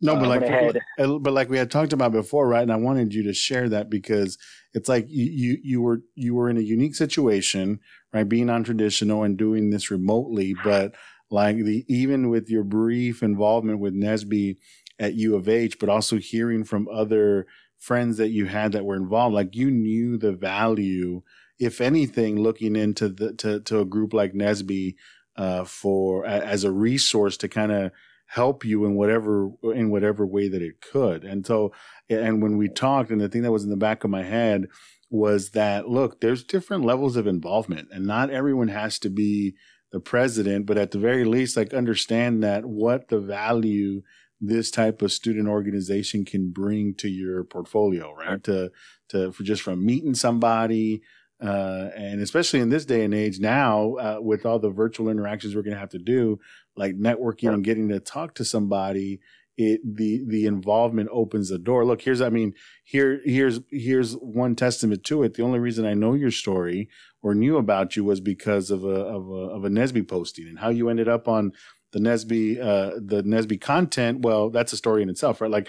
A: No, but uh, like, but like we had talked about before, right? And I wanted you to share that because it's like you, you, you were, you were in a unique situation, right? Being non-traditional and doing this remotely, but like the even with your brief involvement with NSBE at U of H, but also hearing from other friends that you had that were involved, like you knew the value, if anything, looking into the to, to a group like NSBE uh, for as a resource to kind of help you in whatever in whatever way that it could. And so, and when we talked, and the thing that was in the back of my head was that look, there's different levels of involvement, and not everyone has to be the president, but at the very least, like understand that what the value this type of student organization can bring to your portfolio, right? right. To to for just from meeting somebody, uh, and especially in this day and age now, uh, with all the virtual interactions we're going to have to do, like networking and getting to talk to somebody it the the involvement opens the door. Look here's i mean here here's here's one testament to it. The only reason i know your story or knew about you was because of a of a of a NSBE posting and how you ended up on the NSBE uh the NSBE content. Well that's a story in itself right? Like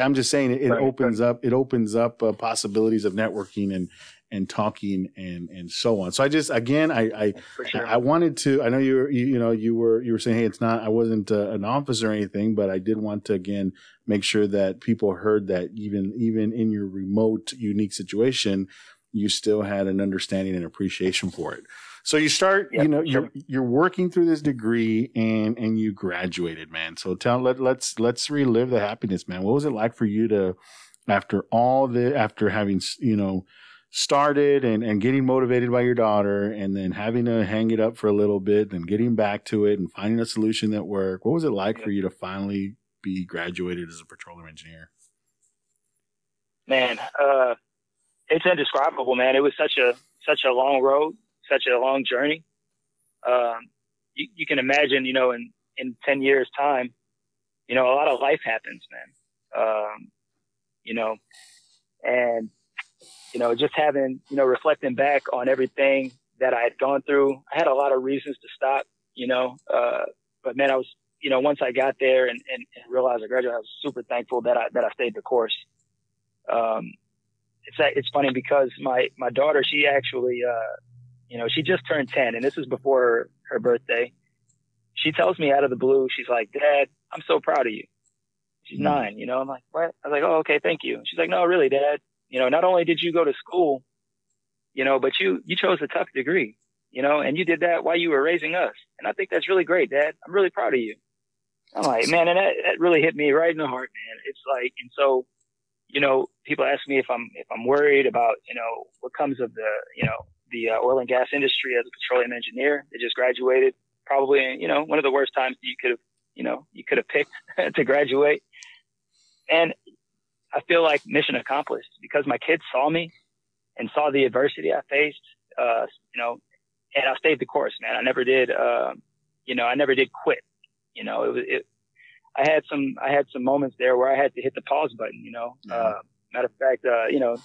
A: i'm just saying it, it right, opens right. up it opens up uh, possibilities of networking and and talking and and so on. So I just again I I, sure. I wanted to I know you were you, you, know you were you were saying hey it's not I wasn't uh, an officer or anything but I did want to again make sure that people heard that even even in your remote unique situation you still had an understanding and appreciation for it. So you start, yep, you know, sure. you're you're working through this degree and and you graduated, man. So tell let let's let's relive the happiness, man. What was it like for you to after all the after having you know started and, and getting motivated by your daughter and then having to hang it up for a little bit and getting back to it and finding a solution that worked. What was it like for you to finally be graduated as a petroleum engineer?
B: Man, uh, it's indescribable, man. It was such a such a long road, such a long journey. Um, you, you can imagine, you know, in in ten years' time, you know, a lot of life happens, man. Um, you know, and you know, just having, you know, reflecting back on everything that I had gone through, I had a lot of reasons to stop, you know, uh, but man, I was, you know, once I got there and, and, and realized I graduated, I was super thankful that I, that I stayed the course. Um, it's, it's funny because my, my daughter, she actually, uh, you know, she just turned 10 and this is before her, her birthday. She tells me out of the blue, she's like, dad, I'm so proud of you. She's mm. nine, you know, I'm like, what? I was like, oh, okay, thank you. She's like, no, really, dad, you know, not only did you go to school, you know, but you, you chose a tough degree, you know, and you did that while you were raising us. And I think that's really great, dad. I'm really proud of you. I'm like, man, and that, that really hit me right in the heart, man. It's like, and so, you know, people ask me if I'm, if I'm worried about, you know, what comes of the, you know, the uh, oil and gas industry as a petroleum engineer that just graduated. Probably, you know, one of the worst times you could have, you know, you could have picked to graduate. And I feel like mission accomplished because my kids saw me and saw the adversity I faced, uh, you know, and I stayed the course, man. I never did, uh, you know, I never did quit. You know, it was, it, I had some, I had some moments there where I had to hit the pause button, you know, mm-hmm. uh, matter of fact, uh, you know,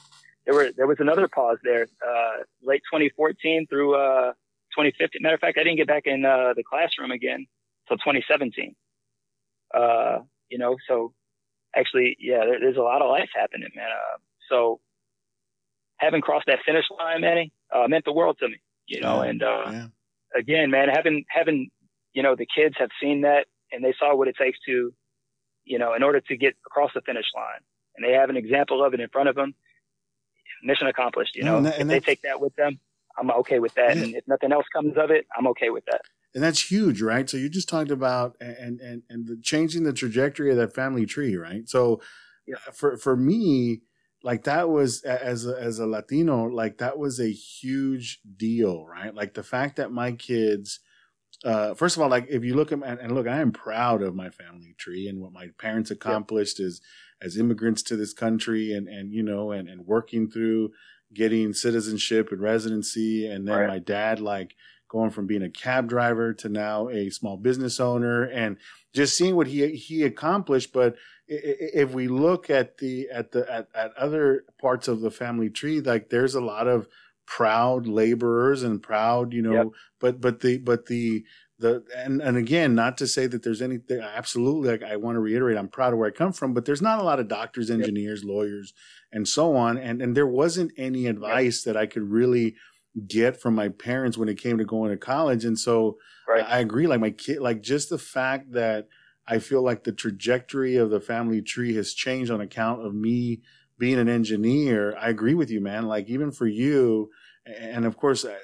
B: there were, there was another pause there, uh, late 2014 through, uh, 2015. Matter of fact, I didn't get back in, uh, the classroom again until 2017. Uh, you know, so actually, yeah, there, there's a lot of life happening, man. Uh, so having crossed that finish line, Manny, uh, meant the world to me, you know, and, uh, yeah. again, man, having, having, you know, the kids have seen that and they saw what it takes to, you know, in order to get across the finish line and they have an example of it in front of them. Mission accomplished, you know, and that, and if they take that with them, I'm okay with that. Yeah. And if nothing else comes of it, I'm okay with that
A: and that's huge, right? So you just talked about and and and the changing the trajectory of that family tree, right? So yeah. for for me, like that was as a, as a Latino, like that was a huge deal, right? Like the fact that my kids, uh, first of all, like if you look at my, and look, I am proud of my family tree and what my parents accomplished yeah. as as immigrants to this country, and and you know, and and working through getting citizenship and residency, and then right. my dad like going from being a cab driver to now a small business owner and just seeing what he he accomplished but if we look at the at the at, at other parts of the family tree like there's a lot of proud laborers and proud you know yep. but but the but the the and and again not to say that there's anything absolutely like i want to reiterate i'm proud of where i come from but there's not a lot of doctors engineers yep. lawyers and so on and and there wasn't any advice yep. that i could really get from my parents when it came to going to college. And so right. I, I agree. Like my kid, like just the fact that I feel like the trajectory of the family tree has changed on account of me being an engineer. I agree with you, man. Like even for you, and of course, I,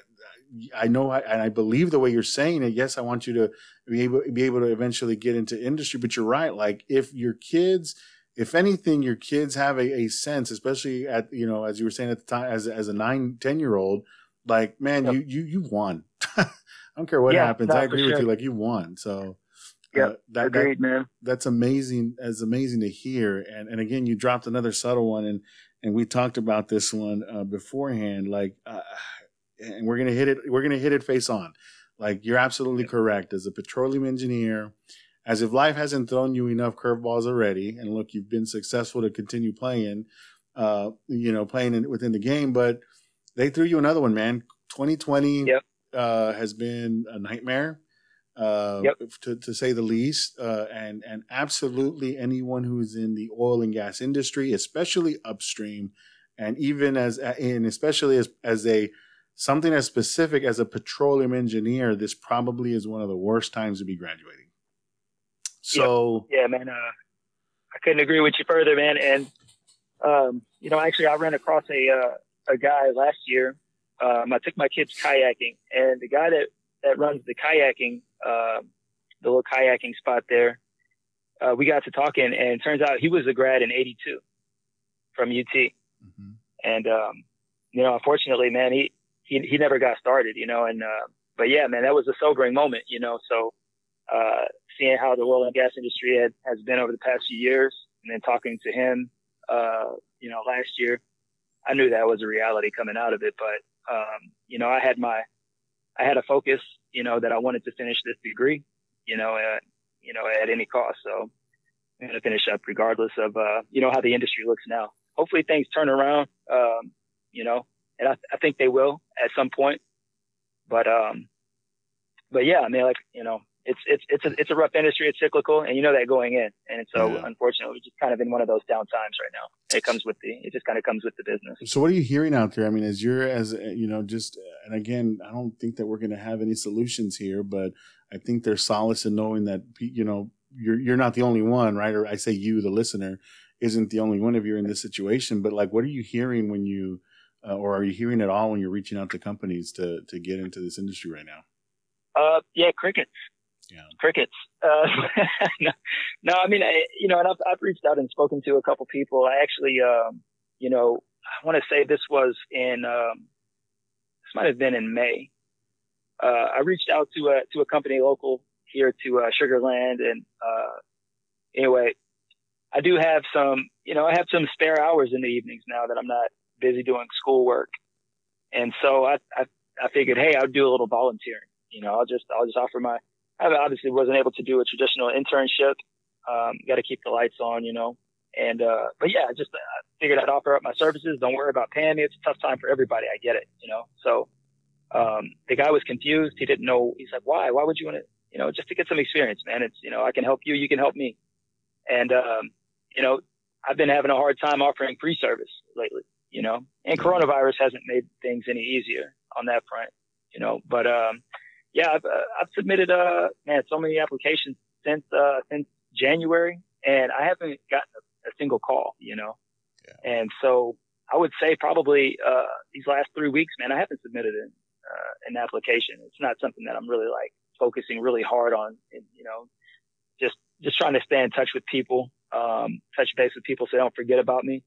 A: I know I, and I believe the way you're saying it. Yes, I want you to be able be able to eventually get into industry. But you're right. Like if your kids, if anything, your kids have a, a sense, especially at you know as you were saying at the time as as a nine ten year old, like, man, yep. you you you won. I don't care what yeah, happens. I agree with sure. you. Like you won. So
B: yeah, uh, that, agreed,
A: that,
B: man.
A: That's amazing. As amazing to hear. And and again, you dropped another subtle one, and and we talked about this one uh, beforehand. Like, uh, and we're gonna hit it. We're gonna hit it face on. Like you're absolutely correct. As a petroleum engineer, as if life hasn't thrown you enough curveballs already, and look, you've been successful to continue playing, uh, you know, playing in, within the game, but they threw you another one, man. 2020
B: yep.
A: uh, has been a nightmare, uh,
B: yep.
A: to, to say the least. Uh, and and absolutely anyone who's in the oil and gas industry, especially upstream, and even as and especially as as a something as specific as a petroleum engineer, this probably is one of the worst times to be graduating. So
B: yeah, yeah man, uh, I couldn't agree with you further, man. And um, you know, actually, I ran across a uh, a guy last year. Um, I took my kids kayaking, and the guy that that runs the kayaking, uh, the little kayaking spot there, uh, we got to talking, and it turns out he was a grad in '82 from UT. Mm-hmm. And um, you know, unfortunately, man, he he he never got started, you know. And uh, but yeah, man, that was a sobering moment, you know. So uh, seeing how the oil and gas industry had, has been over the past few years, and then talking to him, uh, you know, last year, I knew that was a reality coming out of it. But um, you know, I had my, I had a focus, you know, that I wanted to finish this degree, you know, at, you know, at any cost. So I'm going to finish up regardless of, uh, you know, how the industry looks now. Hopefully things turn around, um, you know, and I, I think they will at some point. But, um, but yeah, I mean, like, you know, it's it's it's a it's a rough industry. It's cyclical, and you know that going in. And so, yeah. unfortunately, we're just kind of in one of those down times right now. It comes with the it just kind of comes with the business.
A: So, what are you hearing out there? I mean, as you're as you know, just and again, I don't think that we're going to have any solutions here, but I think there's solace in knowing that you know you're you're not the only one, right? Or I say you, the listener, isn't the only one of you in this situation. But like, what are you hearing when you, uh, or are you hearing at all when you're reaching out to companies to to get into this industry right now?
B: Uh, yeah, crickets
A: yeah.
B: crickets. Uh, no, no, I mean, I, you know, and I've, I've reached out and spoken to a couple people. I actually, um, you know, I want to say this was in, um, this might have been in May. Uh, I reached out to a, to a company local here to, uh, Sugar Land. And, uh, anyway, I do have some, you know, I have some spare hours in the evenings now that I'm not busy doing schoolwork. And so I, I, I figured, hey, I'll do a little volunteering. You know, I'll just, I'll just offer my, I obviously wasn't able to do a traditional internship. Um, got to keep the lights on, you know. And uh, but yeah, just uh, figured I'd offer up my services. Don't worry about paying me. It's a tough time for everybody. I get it, you know. So um, the guy was confused. He didn't know. He's like, why? Why would you want to? You know, just to get some experience, man. It's you know, I can help you. You can help me. And um, you know, I've been having a hard time offering free service lately. You know, and coronavirus hasn't made things any easier on that front. You know, but um, yeah, I've, uh, I've submitted, uh, man, so many applications since, uh, since January and I haven't gotten a, a single call, you know? Yeah. And so I would say probably, uh, these last three weeks, man, I haven't submitted an, uh, an application. It's not something that I'm really like focusing really hard on and, you know, just, just trying to stay in touch with people, um, touch base with people so they don't forget about me.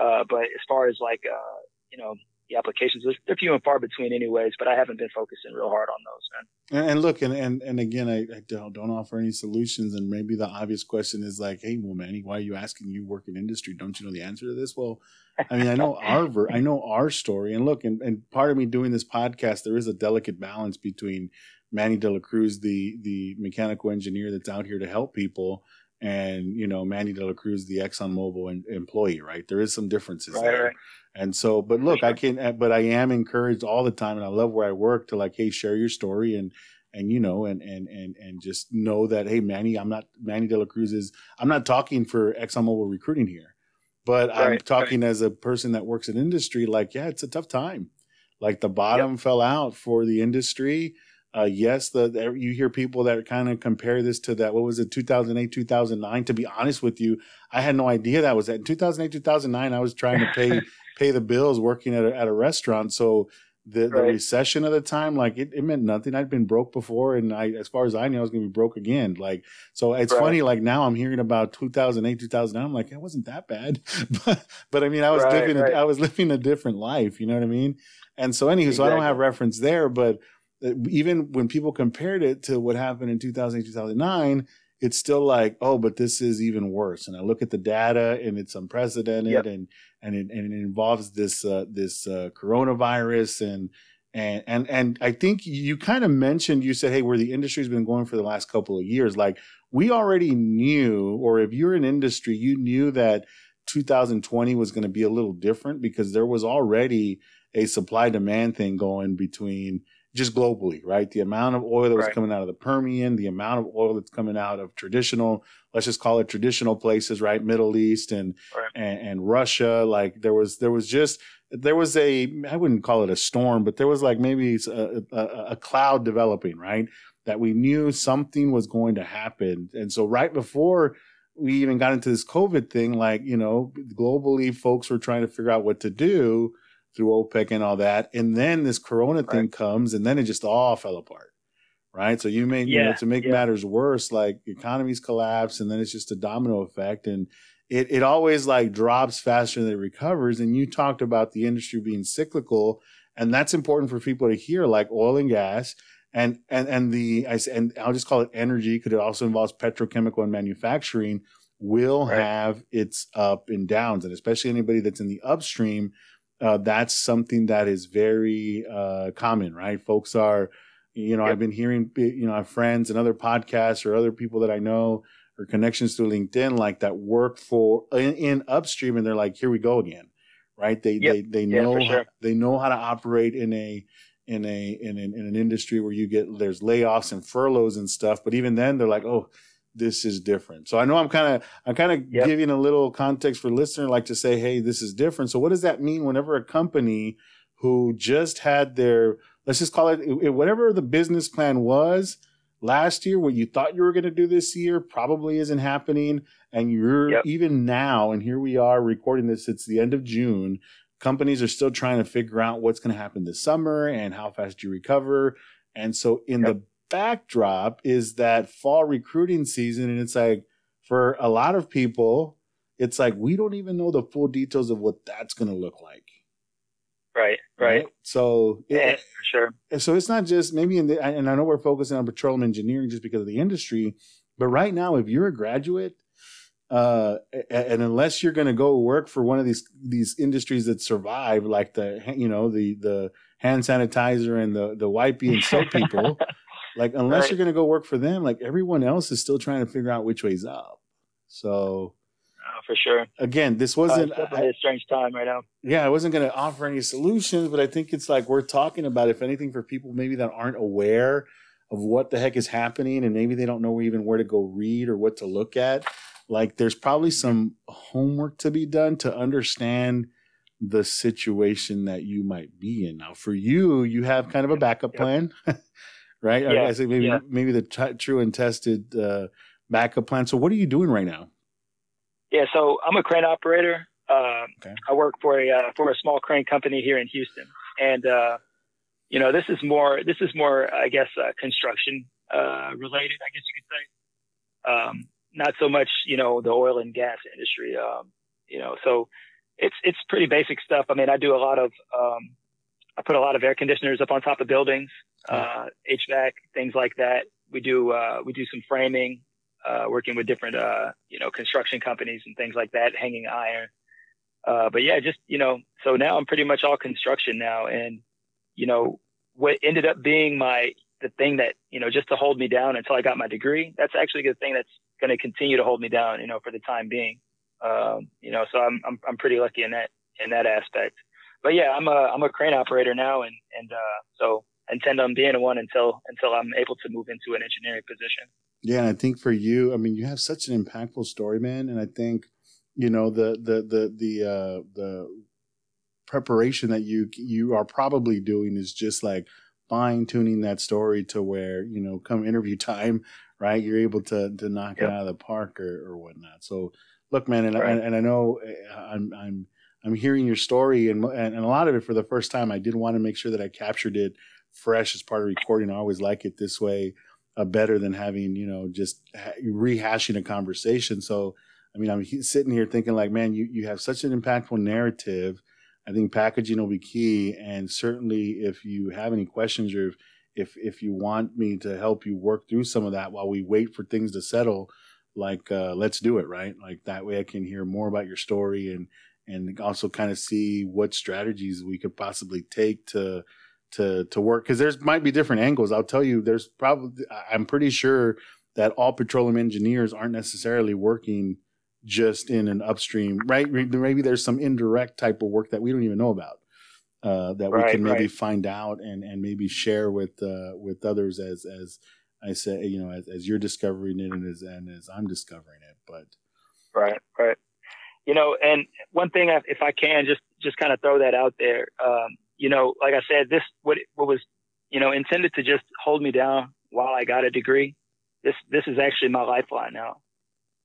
B: Uh, but as far as like, uh, you know, the applications. They're few and far between, anyways. But I haven't been focusing real hard on those,
A: man. And, and look, and, and and again, I, I, don't don't offer any solutions. And maybe the obvious question is like, hey, well, Manny, why are you asking? You work in industry, don't you know the answer to this? Well, I mean, I know our ver- I know our story, and look, and, and part of me doing this podcast, there is a delicate balance between Manny De La Cruz, the the mechanical engineer that's out here to help people, and you know Manny De La Cruz, the ExxonMobil employee, right? There is some differences
B: right,
A: there.
B: Right.
A: And so, but look, sure. I can, uh, but I am encouraged all the time, and I love where I work to like, hey, share your story and and you know, and and and and just know that, hey, Manny, I'm not Manny De La Cruz is. I'm not talking for ExxonMobil recruiting here, but right, I'm talking as a person that works in industry. Like, yeah, it's a tough time. Like the bottom yep. fell out for the industry. Uh, yes, the, you hear people that kind of compare this to that. What was it, 2008, 2009? To be honest with you, I had no idea that was that. In 2008, 2009, I was trying to pay pay the bills working at a, at a restaurant. So the, the recession of the time, like it, it meant nothing. I'd been broke before, and I, as far as I knew, I was going to be broke again. Like, so it's right. funny. Like now, I'm hearing about 2008, 2009. I'm like, it wasn't that bad, but but I mean, I was right, living, right. I was living a different life. You know what I mean? And so, anywho, exactly. so I don't have reference there, but even when people compared it to what happened in 2008, 2009, it's still like, oh, but this is even worse. And I look at the data and it's unprecedented yep. and, and it, and it involves this, uh, this, uh, coronavirus and, And and and I think you kind of mentioned you said, hey, where the industry's been going for the last couple of years, like we already knew, or if you're in industry, you knew that 2020 was going to be a little different because there was already a supply demand thing going between just globally, right? The amount of oil that was right. coming out of the Permian, the amount of oil that's coming out of traditional, let's just call it traditional places, right? Middle East and, right. and, and Russia. Like there was, there was just, there was a, I wouldn't call it a storm, but there was like maybe a, a, a cloud developing, right? That we knew something was going to happen. And so right before we even got into this COVID thing, like, you know, globally folks were trying to figure out what to do through OPEC and all that. And then this Corona right. thing comes and then it just all fell apart. Right. So you may, yeah, you know, to make yeah. matters worse, like economies collapse and then it's just a domino effect. And it, it always like drops faster than it recovers. And you talked about the industry being cyclical. And that's important for people to hear, like oil and gas. And, and, and the, I, and I'll just call it energy because it also involves petrochemical and manufacturing will right. have its up and downs. And especially anybody that's in the upstream, uh, that's something that is very uh, common, right? Folks are, you know, yep. I've been hearing, you know, friends and other podcasts or other people that I know or connections through LinkedIn like that work for in, in upstream, and they're like, here we go again, right? They yep. they they know yeah, sure. how, they know how to operate in a in a in an, in an industry where you get there's layoffs and furloughs and stuff, but even then they're like, oh this is different. So I know I'm kind of I'm kind of yep. giving a little context for listener like to say, hey, this is different. So what does that mean whenever a company who just had their let's just call it whatever the business plan was last year, what you thought you were going to do this year probably isn't happening, and you're yep. even now, and here we are recording this. It's the end of June. Companies are still trying to figure out what's going to happen this summer and how fast you recover. And so in yep. the backdrop is that fall recruiting season. And it's like, for a lot of people, it's like, we don't even know the full details of what that's going to look like.
B: Right, right.
A: So,
B: yeah, it, for
A: sure. So it's not just maybe in the, and I know we're focusing on petroleum engineering just because of the industry, but right now, if you're a graduate, uh, and unless you're going to go work for one of these these industries that survive, like the you know the the hand sanitizer and the the wipey and soap people, Like unless right. you're going to go work for them, like everyone else is still trying to figure out which way's up. So
B: oh, for sure.
A: Again, this wasn't
B: uh, a strange time right now.
A: Yeah, I wasn't going to offer any solutions, but I think it's like we're talking about, if anything, for people maybe that aren't aware of what the heck is happening, and maybe they don't know even where to go read or what to look at. Like, there's probably some homework to be done to understand the situation that you might be in. Now, for you, you have kind of a backup yep. plan. right? Yeah. I say maybe yeah. maybe the t- true and tested uh, backup plan. So what are you doing right now?
B: Yeah, so I'm a crane operator. Uh, okay. I work for a uh, for a small crane company here in Houston, and uh, you know this is more this is more I guess uh, construction uh, related. I guess you could say. Um, not so much you know the oil and gas industry. Um, you know, so it's it's pretty basic stuff. I mean, I do a lot of um, I put a lot of air conditioners up on top of buildings uh, HVAC, things like that. We do uh, we do some framing, uh, working with different uh, you know construction companies and things like that, hanging iron. Uh, but yeah, just you know, so now I'm pretty much all construction now, and you know what ended up being my the thing that you know just to hold me down until I got my degree. That's actually the thing that's going to continue to hold me down, you know, for the time being. Um, you know, so I'm I'm I'm pretty lucky in that in that aspect. But yeah, I'm a I'm a crane operator now, and and uh, so intend on being one until until I'm able to move into an engineering position.
A: Yeah, and I think for you, I mean, you have such an impactful story, man, and I think you know the the the the uh, the preparation that you you are probably doing is just like fine tuning that story to where you know come interview time, right? You're able to to knock yep. it out of the park or or whatnot. So look, man, and right. I, and I know eh, I'm I'm I'm hearing your story and, and a lot of it for the first time. I did want to make sure that I captured it fresh as part of recording. I always like it this way, uh, better than having you know just ha- rehashing a conversation. So, I mean, I'm sitting here thinking like, man, you you have such an impactful narrative. I think packaging will be key, and certainly if you have any questions or if if, if you want me to help you work through some of that while we wait for things to settle, like uh, let's do it, right? Like that way I can hear more about your story and and also kind of see what strategies we could possibly take to to to work because there's might be different angles. I'll tell you, there's probably I'm pretty sure that all petroleum engineers aren't necessarily working just in an upstream, right? Maybe there's some indirect type of work that we don't even know about. Uh, that right, we can maybe right. find out and, and maybe share with uh, with others as as I say, you know, as, as you're discovering it and as and as I'm discovering it. But
B: right, right, you know, and one thing, if I can, just just kind of throw that out there. Um, you know, like I said, this what what was you know intended to just hold me down while I got a degree. This this is actually my lifeline now.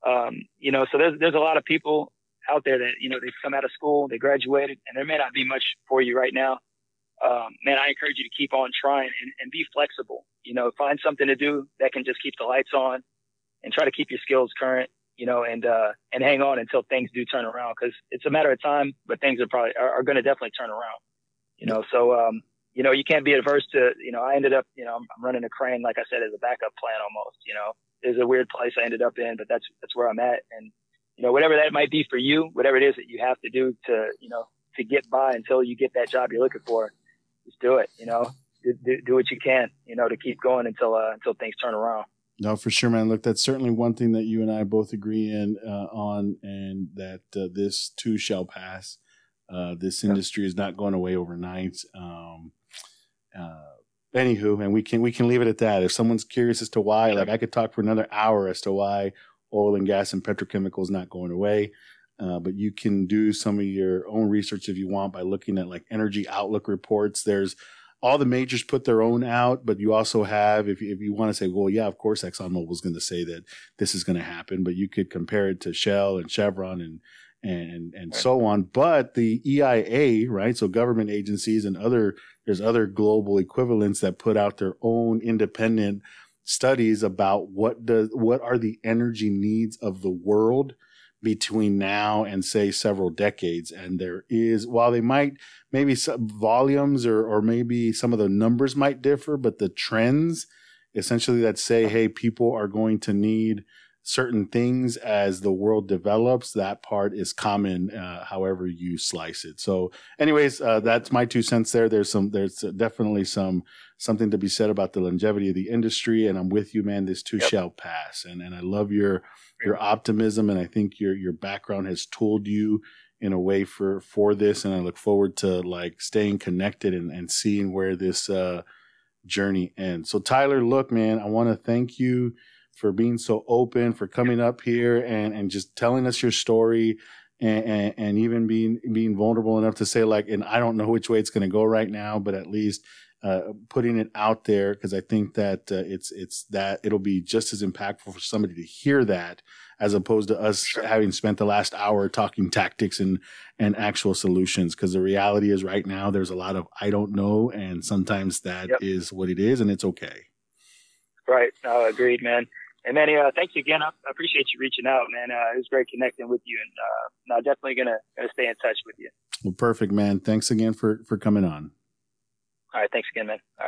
B: Um, you know, so there's there's a lot of people out there that you know they've come out of school, they graduated, and there may not be much for you right now. Um, man, I encourage you to keep on trying and, and be flexible. You know, find something to do that can just keep the lights on, and try to keep your skills current. You know, and uh, and hang on until things do turn around because it's a matter of time, but things are probably are, are going to definitely turn around. You know, so um, you know you can't be adverse to. You know, I ended up you know I'm, I'm running a crane like I said as a backup plan almost. You know, is a weird place I ended up in, but that's that's where I'm at. And you know, whatever that might be for you, whatever it is that you have to do to you know to get by until you get that job you're looking for, just do it. You know, do, do, do what you can. You know, to keep going until uh, until things turn around.
A: No, for sure, man. Look, that's certainly one thing that you and I both agree in uh, on, and that uh, this too shall pass. Uh, this industry is not going away overnight. Um, uh, anywho, and we can we can leave it at that. If someone's curious as to why, like I could talk for another hour as to why oil and gas and petrochemical is not going away. Uh, but you can do some of your own research if you want by looking at like energy outlook reports. There's all the majors put their own out, but you also have, if you, if you want to say, well, yeah, of course ExxonMobil is going to say that this is going to happen, but you could compare it to Shell and Chevron and and and so on. But the EIA, right? So government agencies and other there's other global equivalents that put out their own independent studies about what does what are the energy needs of the world between now and say several decades and there is while they might maybe some volumes or or maybe some of the numbers might differ but the trends essentially that say hey people are going to need certain things as the world develops. That part is common, uh, however you slice it. So, anyways, uh, that's my two cents there. There's some, there's definitely some something to be said about the longevity of the industry, and I'm with you, man. This too yep. shall pass, and and I love your your optimism, and I think your your background has tooled you in a way for for this, and I look forward to like staying connected and and seeing where this uh, journey ends. So, Tyler, look, man, I want to thank you for being so open, for coming up here and, and just telling us your story and, and, and even being being vulnerable enough to say like, and I don't know which way it's going to go right now, but at least uh, putting it out there because I think that uh, it's it's that it'll be just as impactful for somebody to hear that as opposed to us sure. having spent the last hour talking tactics and and actual solutions. Because the reality is, right now there's a lot of I don't know, and sometimes that yep. is what it is, and it's okay.
B: Right. No, agreed, man. And Manny, uh, thank you again. I, appreciate you reaching out, man. Uh, it was great connecting with you, and uh, I'm definitely gonna gonna stay in touch with you.
A: Well, perfect, man. Thanks again for for coming on.
B: All right, thanks again, man. All right.